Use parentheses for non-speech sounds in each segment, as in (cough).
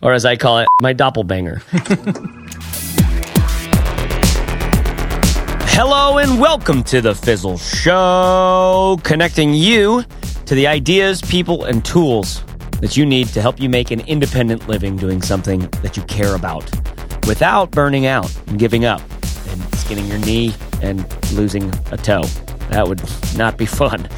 or as I call it, my doppelbanger. (laughs) Hello and welcome to the Fizzle Show, connecting you to the ideas, people, and tools that you need to help you make an independent living doing something that you care about without burning out and giving up and skinning your knee and losing a toe. That would not be fun.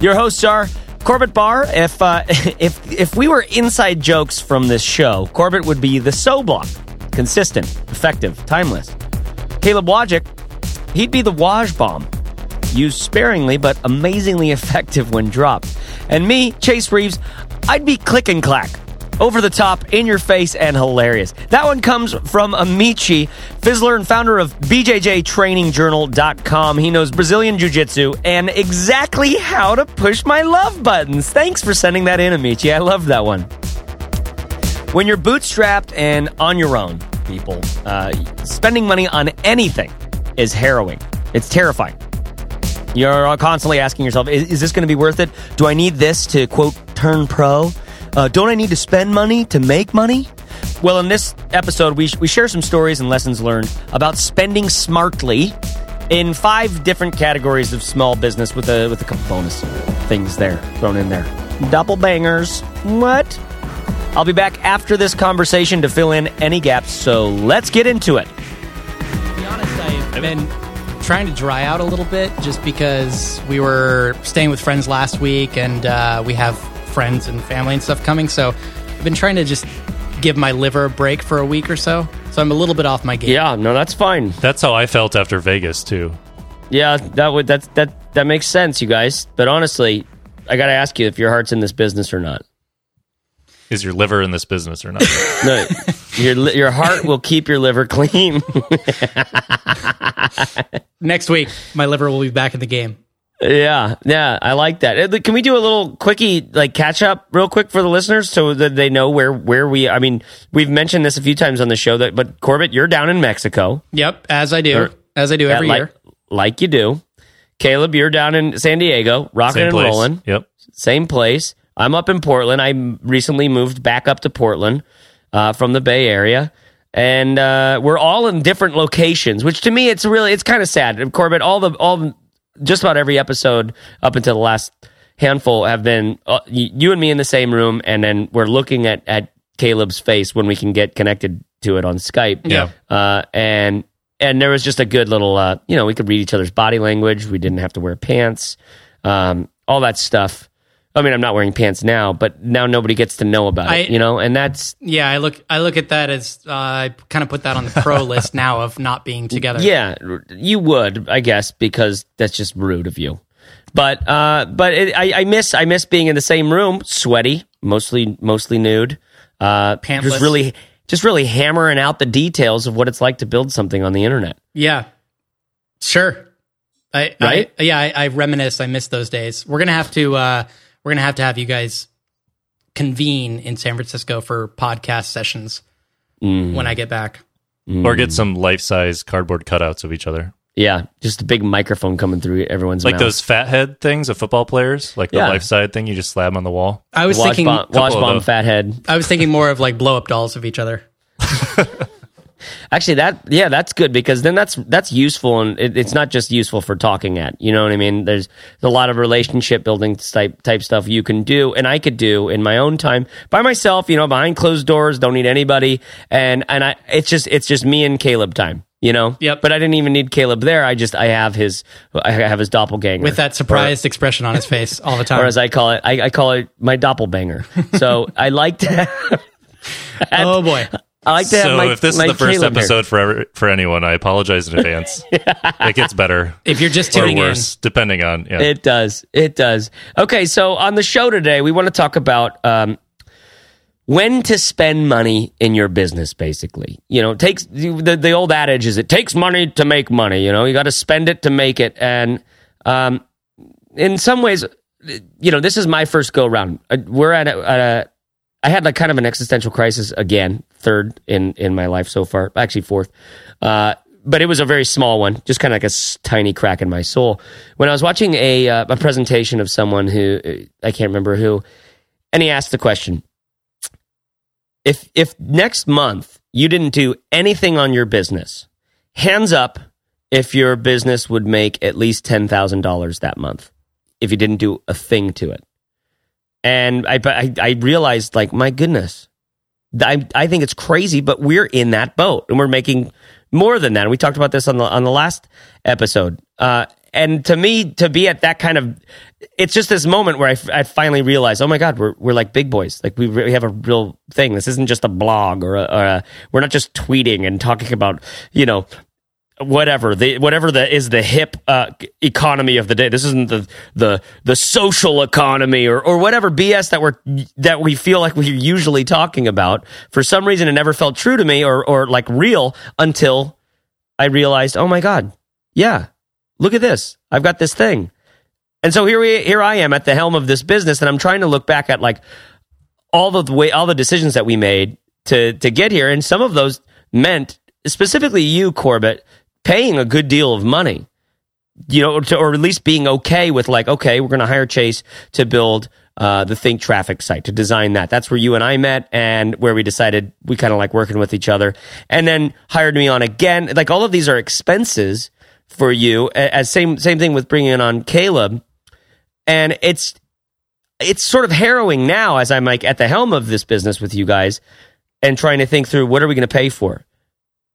Your hosts are Corbett Barr. If uh, (laughs) if if we were inside jokes from this show, Corbett would be the so block, consistent, effective, timeless. Caleb Wojcik, he'd be the Waj bomb, used sparingly but amazingly (laughs) effective when dropped. And me, Chase Reeves, I'd be click and clack. Over the top, in your face, and hilarious. That one comes from Amici, Fizzler and founder of BJJTrainingJournal.com. He knows Brazilian Jiu Jitsu and exactly how to push my love buttons. Thanks for sending that in, Amici. I love that one. When you're bootstrapped and on your own, people, uh, spending money on anything is harrowing. It's terrifying. You're constantly asking yourself, is, is this going to be worth it? Do I need this to, quote, turn pro? Uh, don't I need to spend money to make money? Well, in this episode, we, we share some stories and lessons learned about spending smartly in five different categories of small business with a, with a couple bonus things there thrown in there. Double bangers. What? I'll be back after this conversation to fill in any gaps, so let's get into it. To be honest, I've been trying to dry out a little bit just because we were staying with friends last week and uh, we have friends and family and stuff coming. So I've been trying to just give my liver a break for a week or so. So I'm a little bit off my game. Yeah, no, that's fine. That's how I felt after Vegas too. Yeah, that would that that that makes sense, you guys. But honestly, I got to ask you if your heart's in this business or not. Is your liver in this business or not? (laughs) No, your your heart will keep your liver clean. (laughs) Next week, my liver will be back in the game. Yeah, yeah, I like that. Uh, Can we do a little quickie like catch up real quick for the listeners so that they know where where we? I mean, we've mentioned this a few times on the show that, but Corbett, you're down in Mexico, Yep, as I do, Or- as I do every like, year. like you do. Caleb, you're down in San Diego, rocking Same and place. rolling. Yep. same place. I'm up in Portland. I recently moved back up to Portland uh, from the Bay Area, and uh, we're all in different locations. Which to me, it's really it's kind of sad. Corbett, all the all just about every episode up until the last handful have been uh, you and me in the same room, and then we're looking at at Caleb's face when we can get connected to it on Skype. Yeah. Uh, and and there was just a good little, uh, you know, we could read each other's body language. We didn't have to wear pants, um, all that stuff. I mean, I'm not wearing pants now, but now nobody gets to know about I- it, you know, and that's Yeah, I look I look at that as uh, I kind of put that on the pro (laughs) list now of not being together. yeah, you would, I guess, because that's just rude of you. But uh, but it, I, I miss I miss being in the same room, sweaty, mostly mostly nude, uh, Pantless. just really just really hammering out the details of what it's like to build something on the internet. Yeah, sure. I, Right? I yeah, I, I reminisce. I miss those days. We're gonna have to uh, we're gonna have to have you guys convene in San Francisco for podcast sessions Mm. when I get back. Or get some life size cardboard cutouts of each other. Yeah, just a big microphone coming through everyone's Like mouth. those fathead things of football players, like the Yeah. life side thing you just slab on the wall. I was Watch thinking bomb, watch bomb those. fathead. I was thinking more of like blow up dolls of each other. (laughs) Actually, that yeah, that's good because then that's that's useful and it, it's not just useful for talking at. You know what I mean? There's a lot of relationship building type type stuff you can do, and I could do in my own time by myself. You know, behind closed doors, don't need anybody, and and I it's just it's just me and Caleb time. You know. Yep. But I didn't even need Caleb there. I just I have his I have his doppelganger with that surprised expression on his face all the time. or as I call it, I, I call it my doppelbanger. So I like to. Have, oh boy, I like to have So my, if this is the first episode for every, for anyone, I apologize in advance. (laughs) It gets better if you're just or tuning in, worse, depending on. Yeah. It does. It does. Okay, so on the show today, we want to talk about um, when to spend money in your business. Basically, you know, takes the the old adage is it takes money to make money. You know, you got to spend it to make it, and um, in some ways, you know, this is my first go round. Uh, We're at a, at a I had like kind of an existential crisis again, third in in my life so far, actually fourth. Uh, but it was a very small one, just kind of like a tiny crack in my soul. When I was watching a uh, a presentation of someone who uh, I can't remember who, and he asked the question: if if next month you didn't do anything on your business, hands up if your business would make at least ten thousand dollars that month if you didn't do a thing to it. And I, I, I realized, like, my goodness, I, I think it's crazy, but we're in that boat and we're making more than that. And we talked about this on the on the last episode. Uh, and to me, to be at that kind of, it's just this moment where I, I finally realized, oh my God, we're, we're like big boys. Like we, we have a real thing. This isn't just a blog or a, or a, we're not just tweeting and talking about, you know, whatever the whatever the is the hip uh, economy of the day. This isn't the the the social economy or or whatever BS that we're that we feel like we're usually talking about. For some reason, it never felt true to me or or like real until I realized, oh my god, yeah, look at this, I've got this thing, and so here we here I am at the helm of this business, and I'm trying to look back at like all the way all the decisions that we made to to get here, and some of those meant specifically you, Corbett paying a good deal of money, you know, to, or at least being okay with like, okay, we're going to hire Chase to build uh, the Think Traffic site to design that. That's where you and I met and where we decided we kind of like working with each other, and then hired me on again. Like all of these are expenses for you. As same same thing with bringing on Caleb, and it's it's sort of harrowing now as I'm like at the helm of this business with you guys and trying to think through what are we going to pay for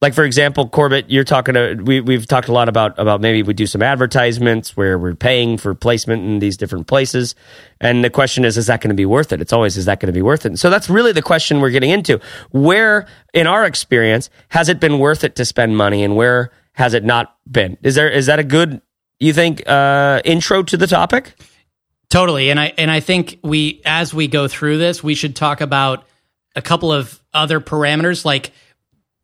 like for example, Corbett, you're talking to we we've talked a lot about about maybe we do some advertisements where we're paying for placement in these different places, and the question is, is that going to be worth it? It's always, is that going to be worth it? And so that's really the question we're getting into. Where, in our experience, has it been worth it to spend money, and where has it not been? Is there is that a good you think uh, intro to the topic? Totally, and I and I think we as we go through this, we should talk about a couple of other parameters like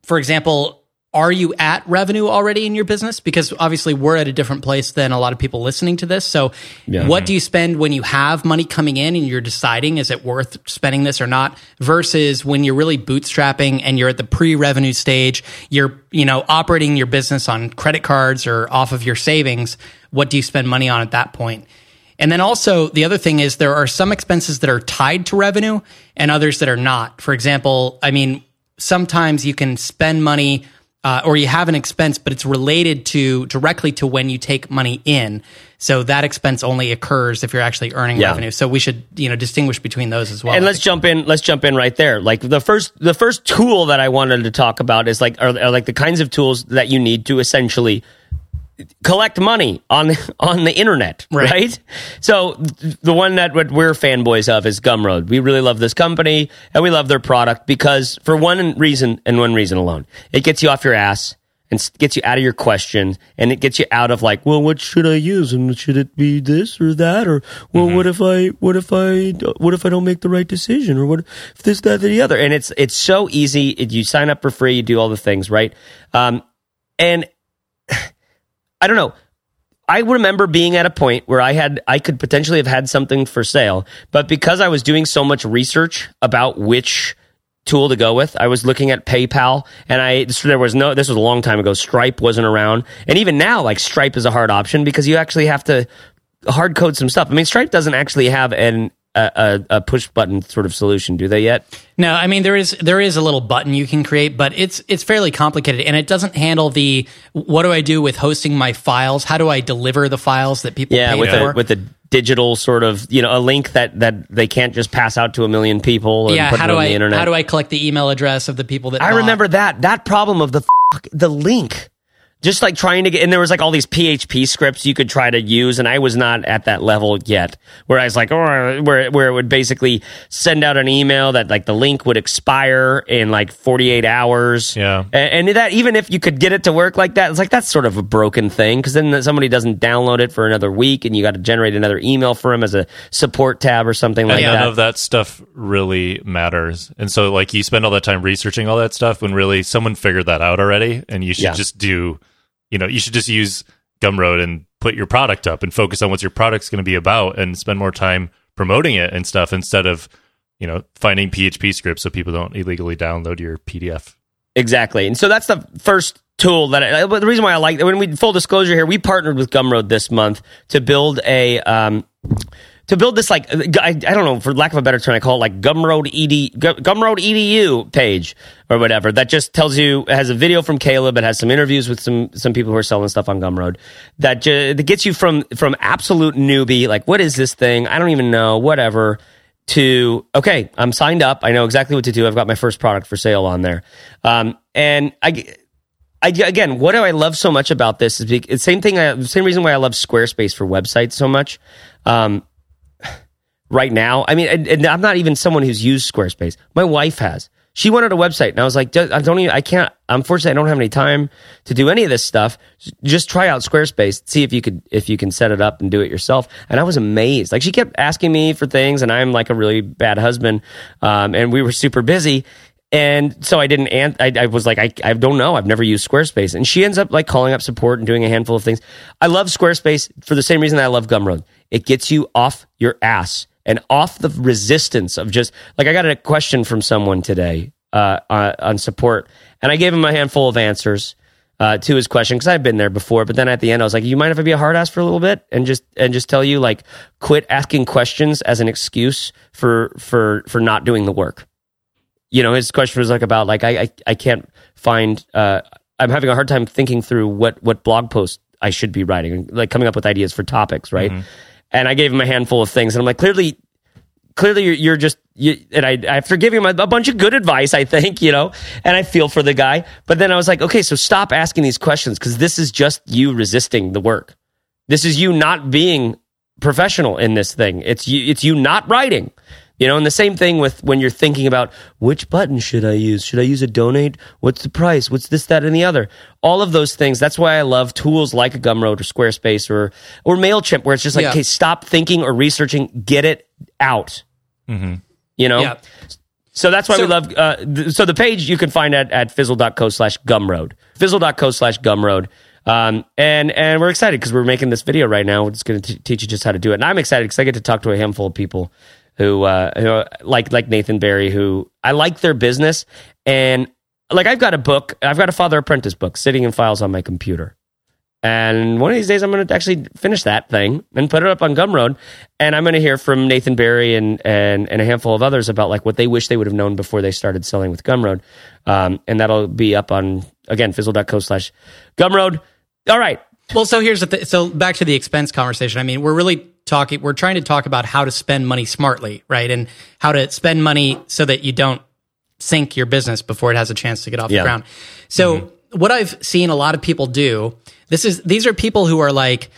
for example, are you at revenue already in your business? Because obviously we're at a different place than a lot of people listening to this. So yeah. what do you spend when you have money coming in and you're deciding is it worth spending this or not versus when you're really bootstrapping and you're at the pre-revenue stage, you're, you know, operating your business on credit cards or off of your savings. What do you spend money on at that point? And then also the other thing is there are some expenses that are tied to revenue and others that are not. For example, I mean, sometimes you can spend money uh, or you have an expense, but it's related to directly to when you take money in. So that expense only occurs if you're actually earning yeah. revenue. So we should, you know, distinguish between those as well. And let's jump in. Let's jump in right there. Like the first, the first tool that I wanted to talk about is like are, are like the kinds of tools that you need to essentially collect money on (laughs) on the internet, right? right? So the one that what we're fanboys of is Gumroad. We really love this company and we love their product because for one reason and one reason alone, it gets you off your ass and gets you out of your questions and it gets you out of like, well, what should I use? And should it be this or that? Or, well, mm-hmm. what if I, what if I, what if I don't make the right decision? Or what if this, that, or the other? And it's, it's so easy. You sign up for free, you do all the things, right? Um, and I don't know. I remember being at a point where I had I could potentially have had something for sale, but because I was doing so much research about which tool to go with, I was looking at PayPal, and I there was no. This was a long time ago. Stripe wasn't around, and even now, like Stripe is a hard option because you actually have to hard code some stuff. I mean, Stripe doesn't actually have an a, a, push button sort of solution, do they yet? No, I mean there is there is a little button you can create, but it's it's fairly complicated, and it doesn't handle the what do I do with hosting my files? How do I deliver the files that people yeah with for? with a digital sort of you know a link that that they can't just pass out to a million people. yeah, how do I internet. how do I collect the email address of the people that I bought? remember that that problem of the f- the link just like trying to get, and there was like all these PHP scripts you could try to use, and I was not at that level yet, where I was like, oh, where where it would basically send out an email that like the link would expire in like 48 hours. Yeah, and, and that even if you could get it to work like that, it's like that's sort of a broken thing because then somebody doesn't download it for another week, and you got to generate another email for them as a support tab or something like that. None of that stuff really matters, and so like you spend all that time researching all that stuff when really someone figured that out already, and you should yeah. just do you know, you should just use Gumroad and put your product up and focus on what your product's going to be about and spend more time promoting it and stuff instead of, you know, finding PHP scripts so people don't illegally download your PDF. Exactly. And so that's the first tool that I, the reason why I like when we full disclosure here, we partnered with Gumroad this month to build a um, to build this like I, I don't know for lack of a better term I call it like Gumroad ED Gumroad EDU page or whatever that just tells you has a video from Caleb it has some interviews with some some people who are selling stuff on Gumroad that ju- that gets you from from absolute newbie like what is this thing I don't even know whatever to okay I'm signed up I know exactly what to do I've got my first product for sale on there um, and I I, again, what do I love so much about this is the same thing. I, same reason why I love Squarespace for websites so much. Um, right now, I mean, and, and, I'm not even someone who's used Squarespace. My wife has. She wanted a website, and I was like, I don't even. I can't. Unfortunately, I don't have any time to do any of this stuff. Just try out Squarespace, see if you could if you can set it up and do it yourself. And I was amazed. Like she kept asking me for things, and I'm like a really bad husband, um, and we were super busy. And so I didn't, and I, I, was like, I, I don't know. I've never used Squarespace. And she ends up like calling up support and doing a handful of things. I love Squarespace for the same reason I love Gumroad. It gets you off your ass and off the resistance of just like, I got a question from someone today, uh, on, support and I gave him a handful of answers. Uh, to his question because I've been there before. But then at the end, I was like, "You mind if I be a hard ass for a little bit and just and just tell you like quit asking questions as an excuse for for for not doing the work." you know, his question was like about like I I, I can't find uh, I'm having a hard time thinking through what what blog post I should be writing, like coming up with ideas for topics, right? Mm-hmm. And I gave him a handful of things, and I'm like, clearly, clearly you're, you're just you, and I after giving him a, a, bunch of good advice, I think you know, and I feel for the guy. But then I was like, okay, so stop asking these questions because this is just you resisting the work. This is you not being professional in this thing. It's you. It's you not writing. You know, and the same thing with when you're thinking about which button should I use? Should I use a donate? What's the price? What's this, that, and the other? All of those things. That's why I love tools like a Gumroad or Squarespace or or Mailchimp, where it's just like, yeah. okay, stop thinking or researching, get it out. Mm-hmm. You know. Yeah. So that's why so, we love. Uh, th- so the page you can find at at fizzle.co slash gumroad. Fizzle.co slash gumroad. Um, and and we're excited because we're making this video right now. It's going to teach you just how to do it. And I'm excited because I get to talk to a handful of people who, uh, who like like Nathan Barry, who I like their business, and like I've got a book, I've got a Father Apprentice book sitting in files on my computer. And one of these days, I'm going to actually finish that thing and put it up on Gumroad. And I'm going to hear from Nathan Barry and, and, and a handful of others about like what they wish they would have known before they started selling with Gumroad. Um, and that'll be up on, again, fizzle.co slash Gumroad. All right. Well, so here's the th- so back to the expense conversation. I mean, we're really talking, we're trying to talk about how to spend money smartly, right? And how to spend money so that you don't sink your business before it has a chance to get off yeah. the ground. So mm-hmm. what I've seen a lot of people do, this is, these are people who are like,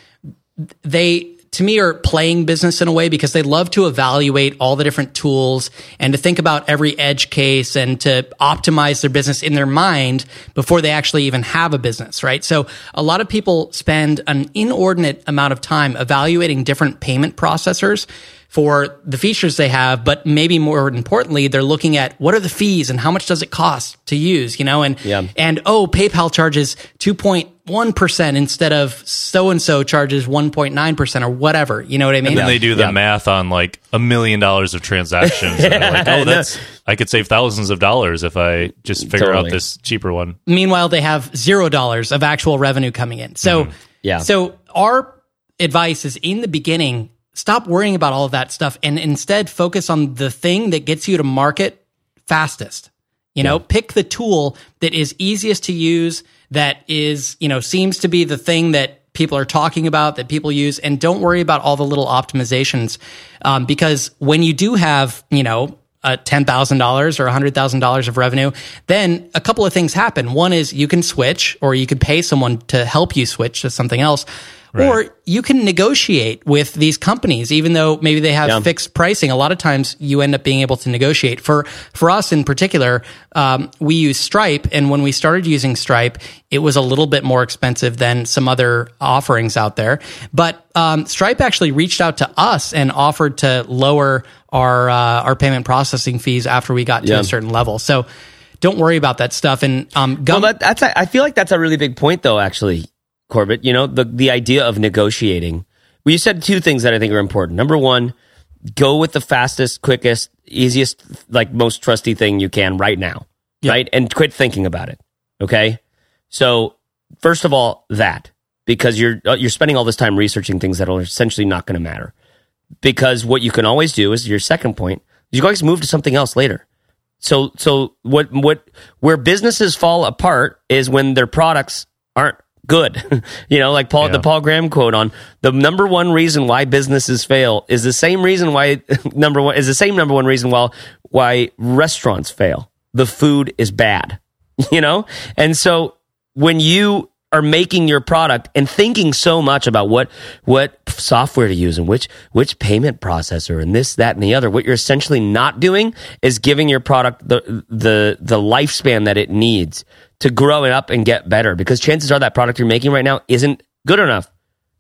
they, to me are playing business in a way because they love to evaluate all the different tools and to think about every edge case and to optimize their business in their mind before they actually even have a business, right? So a lot of people spend an inordinate amount of time evaluating different payment processors for the features they have, but maybe more importantly, they're looking at what are the fees and how much does it cost to use, you know, and, yeah. and oh, PayPal charges 2.1% instead of so and so charges 1.9% or whatever. You know what I mean? And then they do the yeah. math on like a million dollars of transactions. like, (laughs) oh, that's, I could save thousands of dollars if I just figure totally. out this cheaper one. Meanwhile, they have zero dollars of actual revenue coming in. So, mm-hmm. yeah. So our advice is in the beginning, stop worrying about all of that stuff and instead focus on the thing that gets you to market fastest. You know, yeah. pick the tool that is easiest to use, that is, you know, seems to be the thing that people are talking about, that people use, and don't worry about all the little optimizations. Um, because when you do have, you know, a $10,000 or $100,000 of revenue, then a couple of things happen. One is you can switch or you could pay someone to help you switch to something else. Right. Or you can negotiate with these companies, even though maybe they have yeah. fixed pricing. A lot of times you end up being able to negotiate. For, for us in particular, um, we use Stripe. And when we started using Stripe, it was a little bit more expensive than some other offerings out there. But um, Stripe actually reached out to us and offered to lower our, uh, our payment processing fees after we got to yeah. a certain level. So, don't worry about that stuff. And um, gum- well, that, that's a, I feel like that's a really big point, though. Actually, Corbett, you know, the, the idea of negotiating. Well, you said two things that I think are important. Number one, go with the fastest, quickest, easiest, like most trusty thing you can right now, right? And quit thinking about it. Okay. So first of all, that because you're uh, you're spending all this time researching things that are essentially not going to matter. because what you can always do is your second point. You can always move to something else later. So so what what where businesses fall apart is when their products aren't good. (laughs) you know, like Paul, yeah. the Paul Graham quote on the number one reason why businesses fail is the same reason why (laughs) number one is the same number one reason why why restaurants fail. The food is bad. (laughs) You know, and so when you are making your product and thinking so much about what what software to use and which which payment processor and this that and the other what you're essentially not doing is giving your product the the the lifespan that it needs to grow it up and get better because chances are that product you're making right now isn't good enough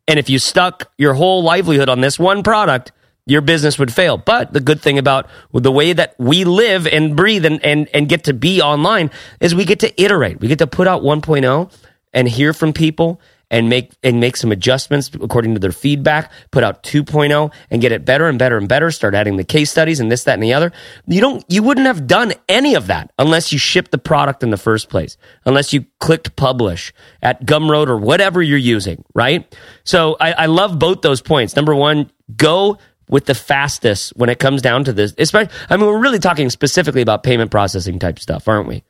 and if you stuck your whole livelihood on this one product your business would fail. But the good thing about the way that we live and breathe and, and, and get to be online is we get to iterate. We get to put out 1.0 and hear from people and make and make some adjustments according to their feedback, put out 2.0 and get it better and better and better, start adding the case studies and this, that, and the other. You don't you wouldn't have done any of that unless you shipped the product in the first place, unless you clicked publish at Gumroad or whatever you're using, right? So I, I love both those points. Number one, go with the fastest when it comes down to this. Especially, I mean, we're really talking specifically about payment processing type stuff, aren't we?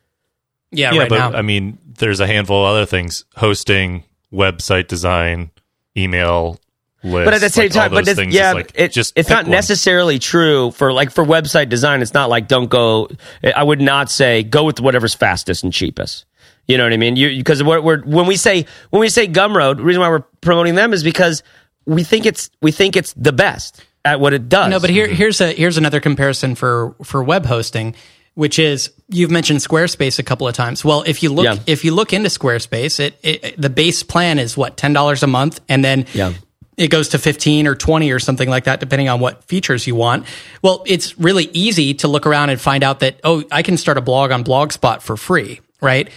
Yeah, yeah, right but now. I mean, there's a handful of other things: hosting, website design, email Lists, but at the same like time, but it's, yeah, like, it, just it's not one. necessarily true for like for website design. It's not like don't go. I would not say go with whatever's fastest and cheapest. You know what I mean? You because we're, we're, when we say when we say Gumroad, the reason why we're promoting them is because we think it's we think it's the best at what it does. No, but here here's a here's another comparison for for web hosting which is you've mentioned Squarespace a couple of times. Well, if you look yeah. if you look into Squarespace, it, it the base plan is what ten dollars a month, and then yeah. it goes to fifteen or twenty or something like that, depending on what features you want. Well, it's really easy to look around and find out that oh, I can start a blog on Blogspot for free, right?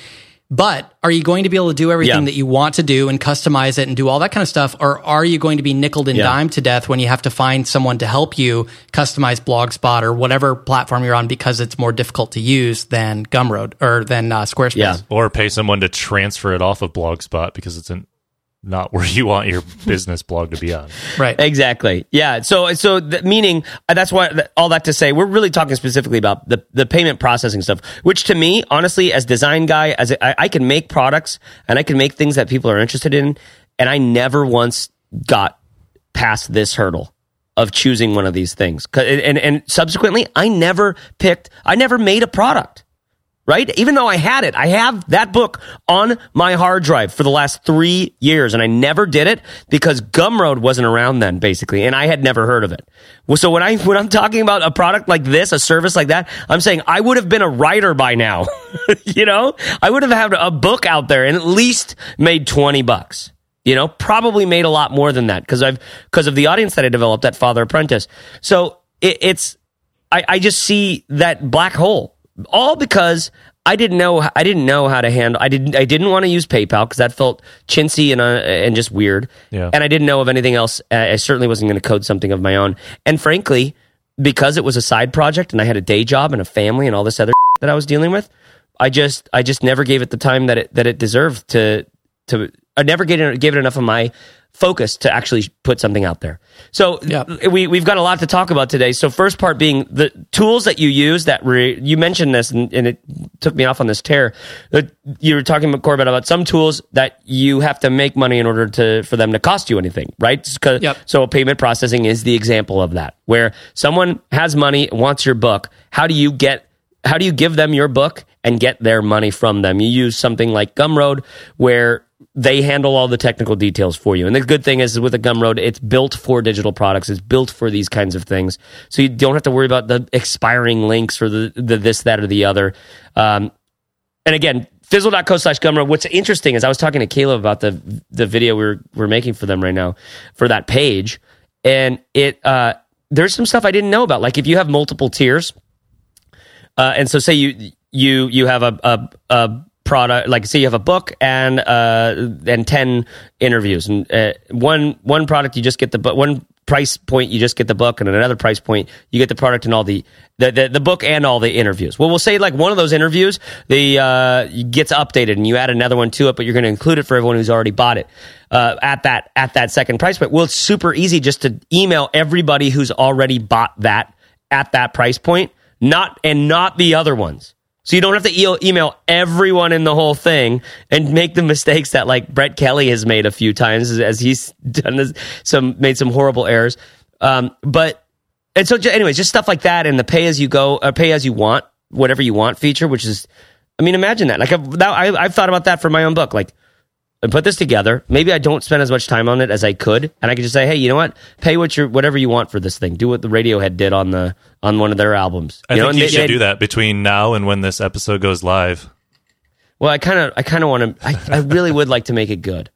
But are you going to be able to do everything yeah. that you want to do and customize it and do all that kind of stuff? Or are you going to be nickel and yeah. dime to death when you have to find someone to help you customize Blogspot or whatever platform you're on because it's more difficult to use than Gumroad or than uh, Squarespace? Yeah. Or pay someone to transfer it off of Blogspot because it's an not where you want your business blog to be on. Right. Exactly. Yeah. So, so the, meaning uh, that's why all that to say, we're really talking specifically about the, the payment processing stuff, which to me, honestly, as design guy, as a, I, I can make products and I can make things that people are interested in. And I never once got past this hurdle of choosing one of these things. And, and, and subsequently, I never picked, I never made a product right? Even though I had it, I have that book on my hard drive for the last three years and I never did it because Gumroad wasn't around then basically and I had never heard of it. Well, so when I, when I'm talking about a product like this, a service like that, I'm saying I would have been a writer by now. (laughs) you know, I would have had a book out there and at least made 20 bucks. You know, probably made a lot more than that because I've, because of the audience that I developed at Father Apprentice. So it, it's, I, I just see that black hole all because I didn't know I didn't know how to handle I didn't I didn't want to use PayPal because that felt chintzy and uh, and just weird. Yeah. And I didn't know of anything else. I certainly wasn't going to code something of my own. And frankly, because it was a side project and I had a day job and a family and all this other (laughs) that I was dealing with, I just I just never gave it the time that it that it deserved to to I never gave it, gave it enough of my focus to actually put something out there. So we we've got a lot to talk about today. So first part being the tools that you use that re, you mentioned this and, and, it took me off on this tear. Uh, you were talking about Corbett about some tools that you have to make money in order to for them to cost you anything, right? Yep. So payment processing is the example of that, where someone has money wants your book. How do you get how do you give them your book and get their money from them? You use something like Gumroad, where they handle all the technical details for you. And the good thing is, with a Gumroad, it's built for digital products. It's built for these kinds of things. So you don't have to worry about the expiring links or the, the this, that, or the other. Um, and again, fizzle.co slash Gumroad. What's interesting is I was talking to Caleb about the, the video we're, we're making for them right now for that page. And it, uh, there's some stuff I didn't know about. Like if you have multiple tiers, uh, and so say you, you, you have a, a, a product like say you have a book and uh and 10 interviews. And uh, one one product you just get the but one price point you just get the book and at another price point you get the product and all the the, the, the book and all the interviews. Well we'll say like one of those interviews the uh, gets updated and you add another one to it but you're going to include it for everyone who's already bought it uh, at that at that second price point. Well it's super easy just to email everybody who's already bought that at that price point not and not the other ones so you don't have to email everyone in the whole thing and make the mistakes that like Brett Kelly has made a few times as he's (laughs) done this, some made some horrible errors. Um, but and so anyways, just stuff like that and the pay as you go, or pay as you want, whatever you want feature, which is, I mean, imagine that. Like I've, that, I've thought about that for my own book. Like and put this together. Maybe I don't spend as much time on it as I could, and I could just say, "Hey, you know what? Pay what you whatever you want for this thing. Do what the Radiohead did on the on one of their albums." You I know? think you they, should they, do that between now and when this episode goes live. Well, I kind of I kind of want to. I, I really would like to make it good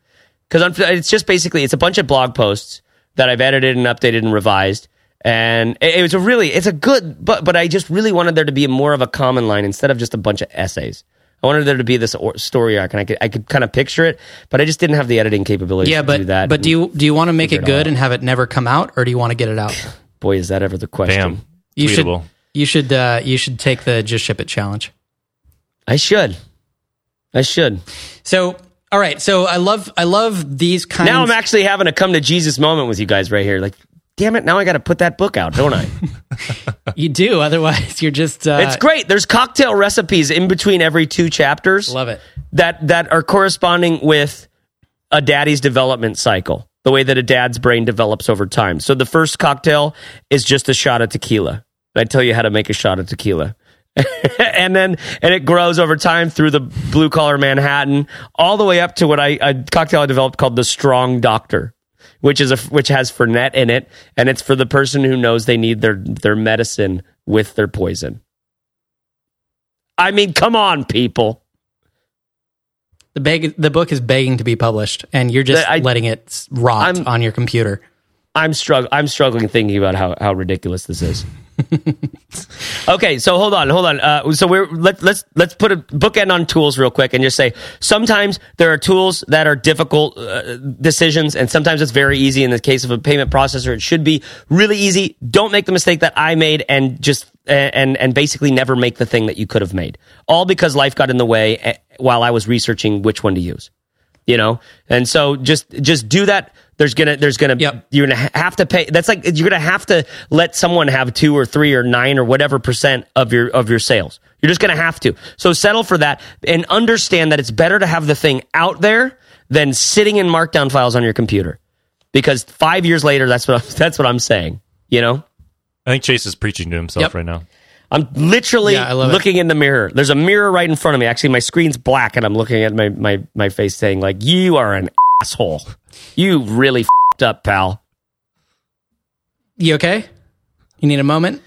because it's just basically it's a bunch of blog posts that I've edited and updated and revised. And it, it was a really, it's a good, but but I just really wanted there to be more of a common line instead of just a bunch of essays. I wanted there to be this story arc, and I could I could kind of picture it, but I just didn't have the editing capability. Yeah, but do that but do you do you want to make it good and have it never come out, or do you want to get it out? (laughs) Boy, is that ever the question? Bam. You Tweetable. should you should uh, you should take the just ship it challenge. I should. I should. So all right, so I love I love these kinds. Now I'm actually having a come to Jesus moment with you guys right here. Like damn it, now I got to put that book out, don't I? (laughs) you do. Otherwise, you're just. Uh, it's great. There's cocktail recipes in between every two chapters. Love it. That that are corresponding with a daddy's development cycle, the way that a dad's brain develops over time. So the first cocktail is just a shot of tequila. I tell you how to make a shot of tequila. (laughs) and then and it grows over time through the blue collar Manhattan all the way up to what I a cocktail I developed called the Strong Doctor which is a which has Fernet in it, and it's for the person who knows they need their their medicine with their poison. I mean, come on, people. The beg, the book is begging to be published, and you're just I, letting it rot I'm, on your computer. I'm strugg- I'm struggling thinking about how, how ridiculous this is. (laughs) okay, so hold on, hold on. Uh, so we're let, let's let's put a bookend on tools real quick and just say sometimes there are tools that are difficult uh, decisions, and sometimes it's very easy. In the case of a payment processor, it should be really easy. Don't make the mistake that I made and just and and basically never make the thing that you could have made, all because life got in the way eh, while I was researching which one to use. You know, and so just just do that. There's gonna there's gonna yep. you're gonna have to pay that's like you're gonna have to let someone have two or three or nine or whatever percent of your of your sales. You're just gonna have to. So settle for that and understand that it's better to have the thing out there than sitting in markdown files on your computer. Because five years later that's what (laughs) that's what i'm saying you know? I think chase is preaching to himself yep. right now I'm literally yeah, looking it. in the mirror. There's a mirror right in front of me. Actually, my screen's black, and I'm looking at my my my face, saying like, "You are an asshole." You really f***ed up, pal. You okay? You need a moment?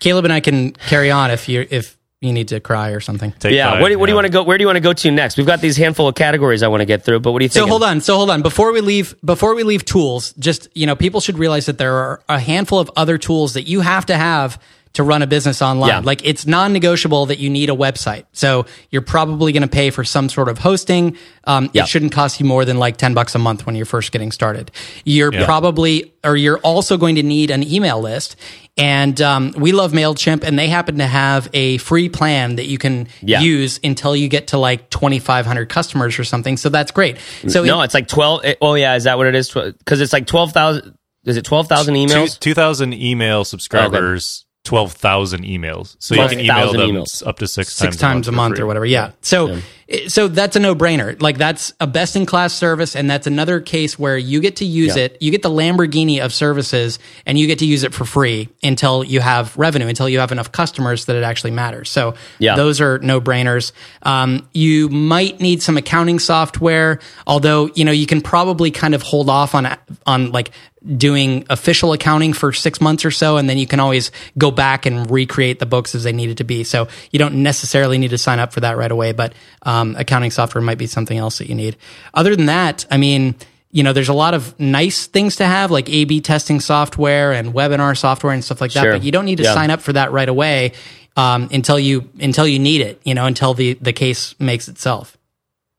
Caleb and I can carry on if you if you need to cry or something. Take yeah. Five, what, do, what yeah. do you want to go? Where do you want to go to next? We've got these handful of categories I want to get through, but what do you think? So hold on. So hold on. Before we leave, before we leave tools, just you know, people should realize that there are a handful of other tools that you have to have to run a business online. Yeah. Like it's non-negotiable that you need a website. So you're probably going to pay for some sort of hosting. Um, yeah. It shouldn't cost you more than like 10 bucks a month when you're first getting started. You're yeah. probably, or you're also going to need an email list. And um, we love MailChimp, and they happen to have a free plan that you can yeah. use until you get to like 2,500 customers or something. So that's great. So No, it, it's like 12. It, oh, yeah. Is that what it is? Because it's like 12,000. Is it 12,000 emails? 2,000 email subscribers. Oh, 12,000 emails. So 12, you can email them emails. up to six, six times, times a month, a month or whatever. Yeah. So yeah so that's a no brainer. Like that's a best in class service, and that's another case where you get to use yeah. it. You get the Lamborghini of services, and you get to use it for free until you have revenue, until you have enough customers that it actually matters. So yeah. those are no brainers. Um, you might need some accounting software, although you know you can probably kind of hold off on on like doing official accounting for six months or so, and then you can always go back and recreate the books as they needed to be. So you don't necessarily need to sign up for that right away, but um, accounting software might be something else that you need. Other than that, I mean, you know, there's a lot of nice things to have, like A/B testing software and webinar software and stuff like that. Sure. But you don't need to yeah. sign up for that right away um, until you until you need it. You know, until the the case makes itself.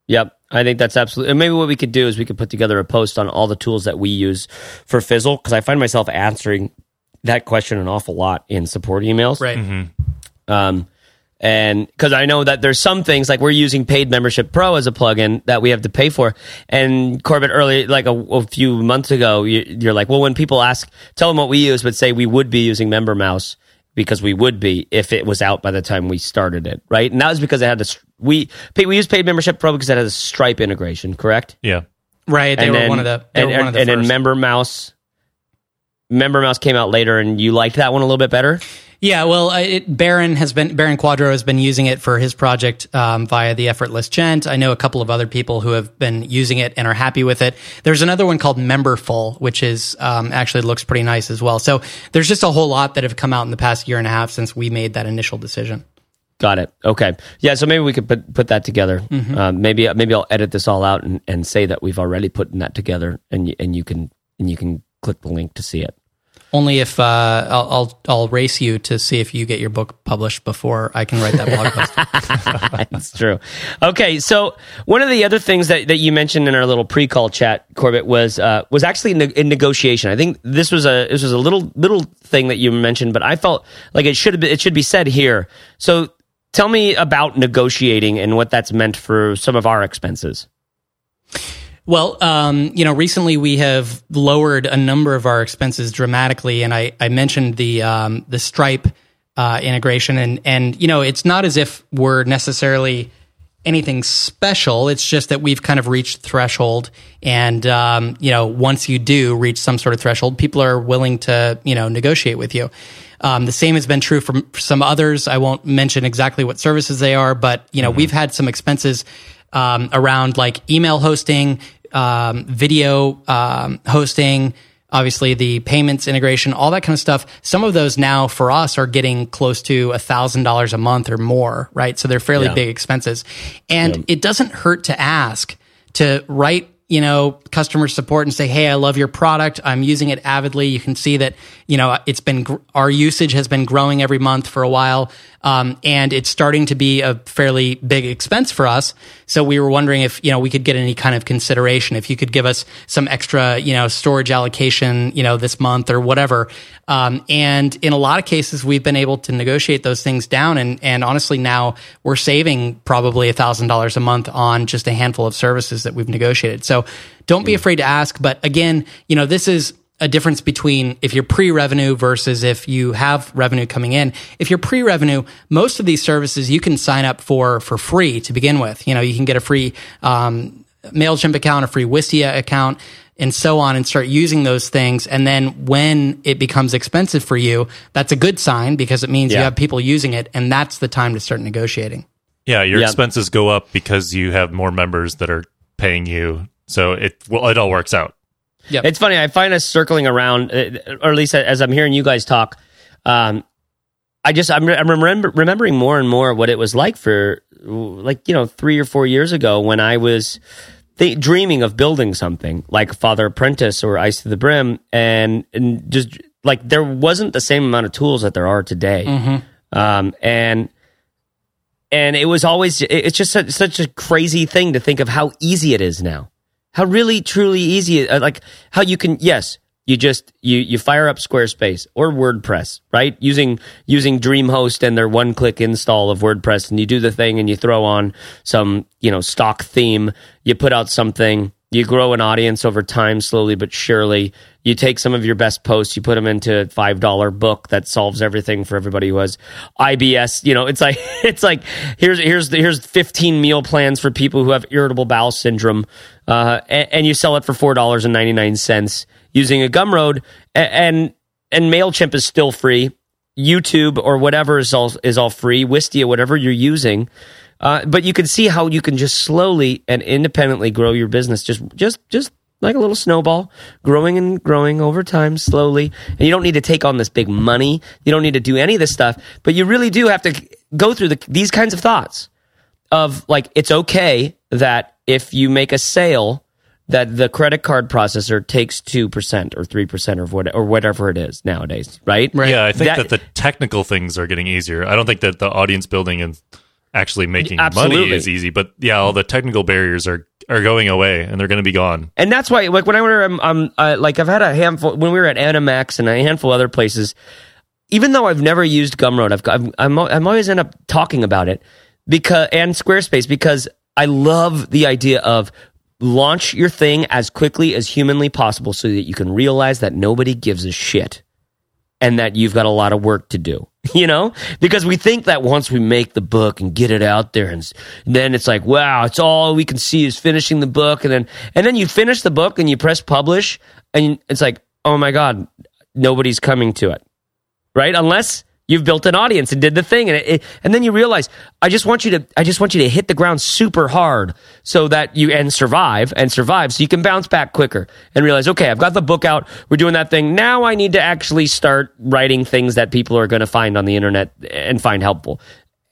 Yep. I think that's absolutely. And maybe what we could do is we could put together a post on all the tools that we use for Fizzle because I find myself answering that question an awful lot in support emails. Right. Mm-hmm. Um, and because I know that there's some things like we're using Paid Membership Pro as a plugin that we have to pay for. And Corbett, early like a, a few months ago, you, are like, well, when people ask, tell them what we use, but say we would be using MemberMouse because we would be if it was out by the time we started it, right? And that was because it had this. We we use Paid Membership Pro because it has a Stripe integration, correct? Yeah, right. They and were then, one of the. and, and, and, and then MemberMouse. MemberMouse came out later, and you liked that one a little bit better. Yeah, well, it, Barron has been Barron Cuadro has been using it for his project um, via the Effortless Gent. I know a couple of other people who have been using it and are happy with it. There's another one called Memberful, which is um, actually looks pretty nice as well. So there's just a whole lot that have come out in the past year and a half since we made that initial decision. Got it. Okay. Yeah. So maybe we could put put that together. Mm-hmm. Uh, maybe maybe I'll edit this all out and, and say that we've already put that together, and you, and you can and you can click the link to see it. Only if uh, I'll, I'll, I'll race you to see if you get your book published before I can write that blog post. (laughs) That's true. Okay, so one of the other things that, that you mentioned in our little pre-call chat, Corbett, was uh, was actually in, in, negotiation. I think this was a this was a little little thing that you mentioned, but I felt like it should be, it should be said here. So tell me about negotiating and what that's meant for some of our expenses. Well, um, you know, recently we have lowered a number of our expenses dramatically, and I, I mentioned the um, the Stripe uh, integration, and and you know, it's not as if we're necessarily anything special. It's just that we've kind of reached threshold, and um, you know, once you do reach some sort of threshold, people are willing to you know negotiate with you. Um, the same has been true for some others. I won't mention exactly what services they are, but you know, mm-hmm. we've had some expenses um, around like email hosting, um, video um, hosting, obviously the payments integration, all that kind of stuff. Some of those now for us are getting close to a thousand dollars a month or more, right? So they're fairly yeah. big expenses, and yeah. it doesn't hurt to ask to write you know, customer support and say, Hey, I love your product. I'm using it avidly. You can see that, you know, it's been, our usage has been growing every month for a while. Um, and it's starting to be a fairly big expense for us. So we were wondering if, you know, we could get any kind of consideration, if you could give us some extra, you know, storage allocation, you know, this month or whatever. Um, and in a lot of cases, we've been able to negotiate those things down. And, and honestly, now we're saving probably a thousand dollars a month on just a handful of services that we've negotiated. So don't be hmm. afraid to ask. But again, you know, this is, a difference between if you're pre-revenue versus if you have revenue coming in. If you're pre-revenue, most of these services you can sign up for for free to begin with. You know, you can get a free um, Mailchimp account, a free Wistia account, and so on, and start using those things. And then when it becomes expensive for you, that's a good sign because it means yeah. you have people using it, and that's the time to start negotiating. Yeah, your yep. expenses go up because you have more members that are paying you. So it well, it all works out. It's funny. I find us circling around, uh, or at least as I'm hearing you guys talk. Um, I just I'm, I'm remember, remembering more and more what it was like for like you know three or four years ago when I was th- dreaming of building something like Father Apprentice or Ice to the Brim, and and just like there wasn't the same amount of tools that there are today, mm-hmm. um, and and it was always it's just such, such a crazy thing to think of how easy it is now how really truly easy uh, like how you can yes you just you you fire up squarespace or wordpress right? Using using dreamhost and their one click install of wordpress and you do the thing and you throw on some you know stock theme you put out something you grow an audience over time slowly but surely. You take some of your best posts you put them into a five dollar book that solves everything for everybody who has ibs you know it's like (laughs) it's like here's here's here's 15 meal plans for people who have irritable bowel syndrome uh, and, and, you sell it for four dollars and 99 cents using a gumroad and and mailchimp is still free. Youtube or whatever is all is all free. Wistia whatever you're using uh, but you can see how you can just slowly and independently grow your business, just just just like a little snowball, growing and growing over time, slowly. And you don't need to take on this big money. You don't need to do any of this stuff, but you really do have to go through the, these kinds of thoughts of like it's okay that if you make a sale that the credit card processor takes 2% or 3% or, what, or whatever it is nowadays, right? right. Yeah, I think that, that, the technical things are getting easier. I don't think that the audience building and actually making Absolutely. money is easy. But yeah, all the technical barriers are are going away and they're going to be gone. And that's why, like, whenever I'm, I'm uh, like, I've had a handful when we were at Animax and a handful of other places. Even though I've never used Gumroad, I've, I've I'm I'm always end up talking about it because and Squarespace because I love the idea of launch your thing as quickly as humanly possible so that you can realize that nobody gives a shit and that you've got a lot of work to do. (laughs) You know, because we think that once we make the book and get it out there, and, then it's like, wow, it's all we can see is finishing the book, and then and then you finish the book and you press publish, and it's like, oh my god, nobody's coming to it, right? Unless You've built an audience and did the thing, and it, it, and then you realize I just want you to I just want you to hit the ground super hard so that you and survive and survive so you can bounce back quicker and realize okay I've got the book out we're doing that thing now I need to actually start writing things that people are going to find on the internet and find helpful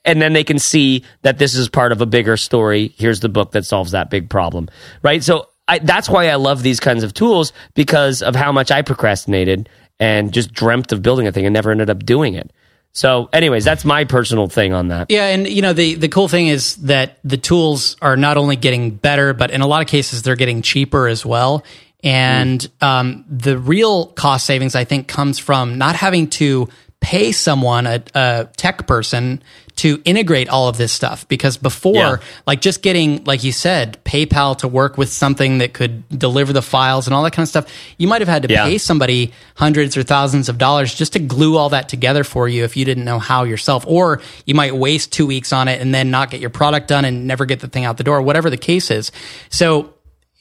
and then they can see that this is part of a bigger story here's the book that solves that big problem right so I, that's why I love these kinds of tools because of how much I procrastinated and just dreamt of building a thing and never ended up doing it. So, anyways, that's my personal thing on that. Yeah, and you know the the cool thing is that the tools are not only getting better, but in a lot of cases they're getting cheaper as well. And mm. um, the real cost savings, I think, comes from not having to pay someone, a, a tech person, to integrate all of this stuff because before yeah. like just getting like you said PayPal to work with something that could deliver the files and all that kind of stuff you might have had to yeah. pay somebody hundreds or thousands of dollars just to glue all that together for you if you didn't know how yourself or you might waste 2 weeks on it and then not get your product done and never get the thing out the door whatever the case is so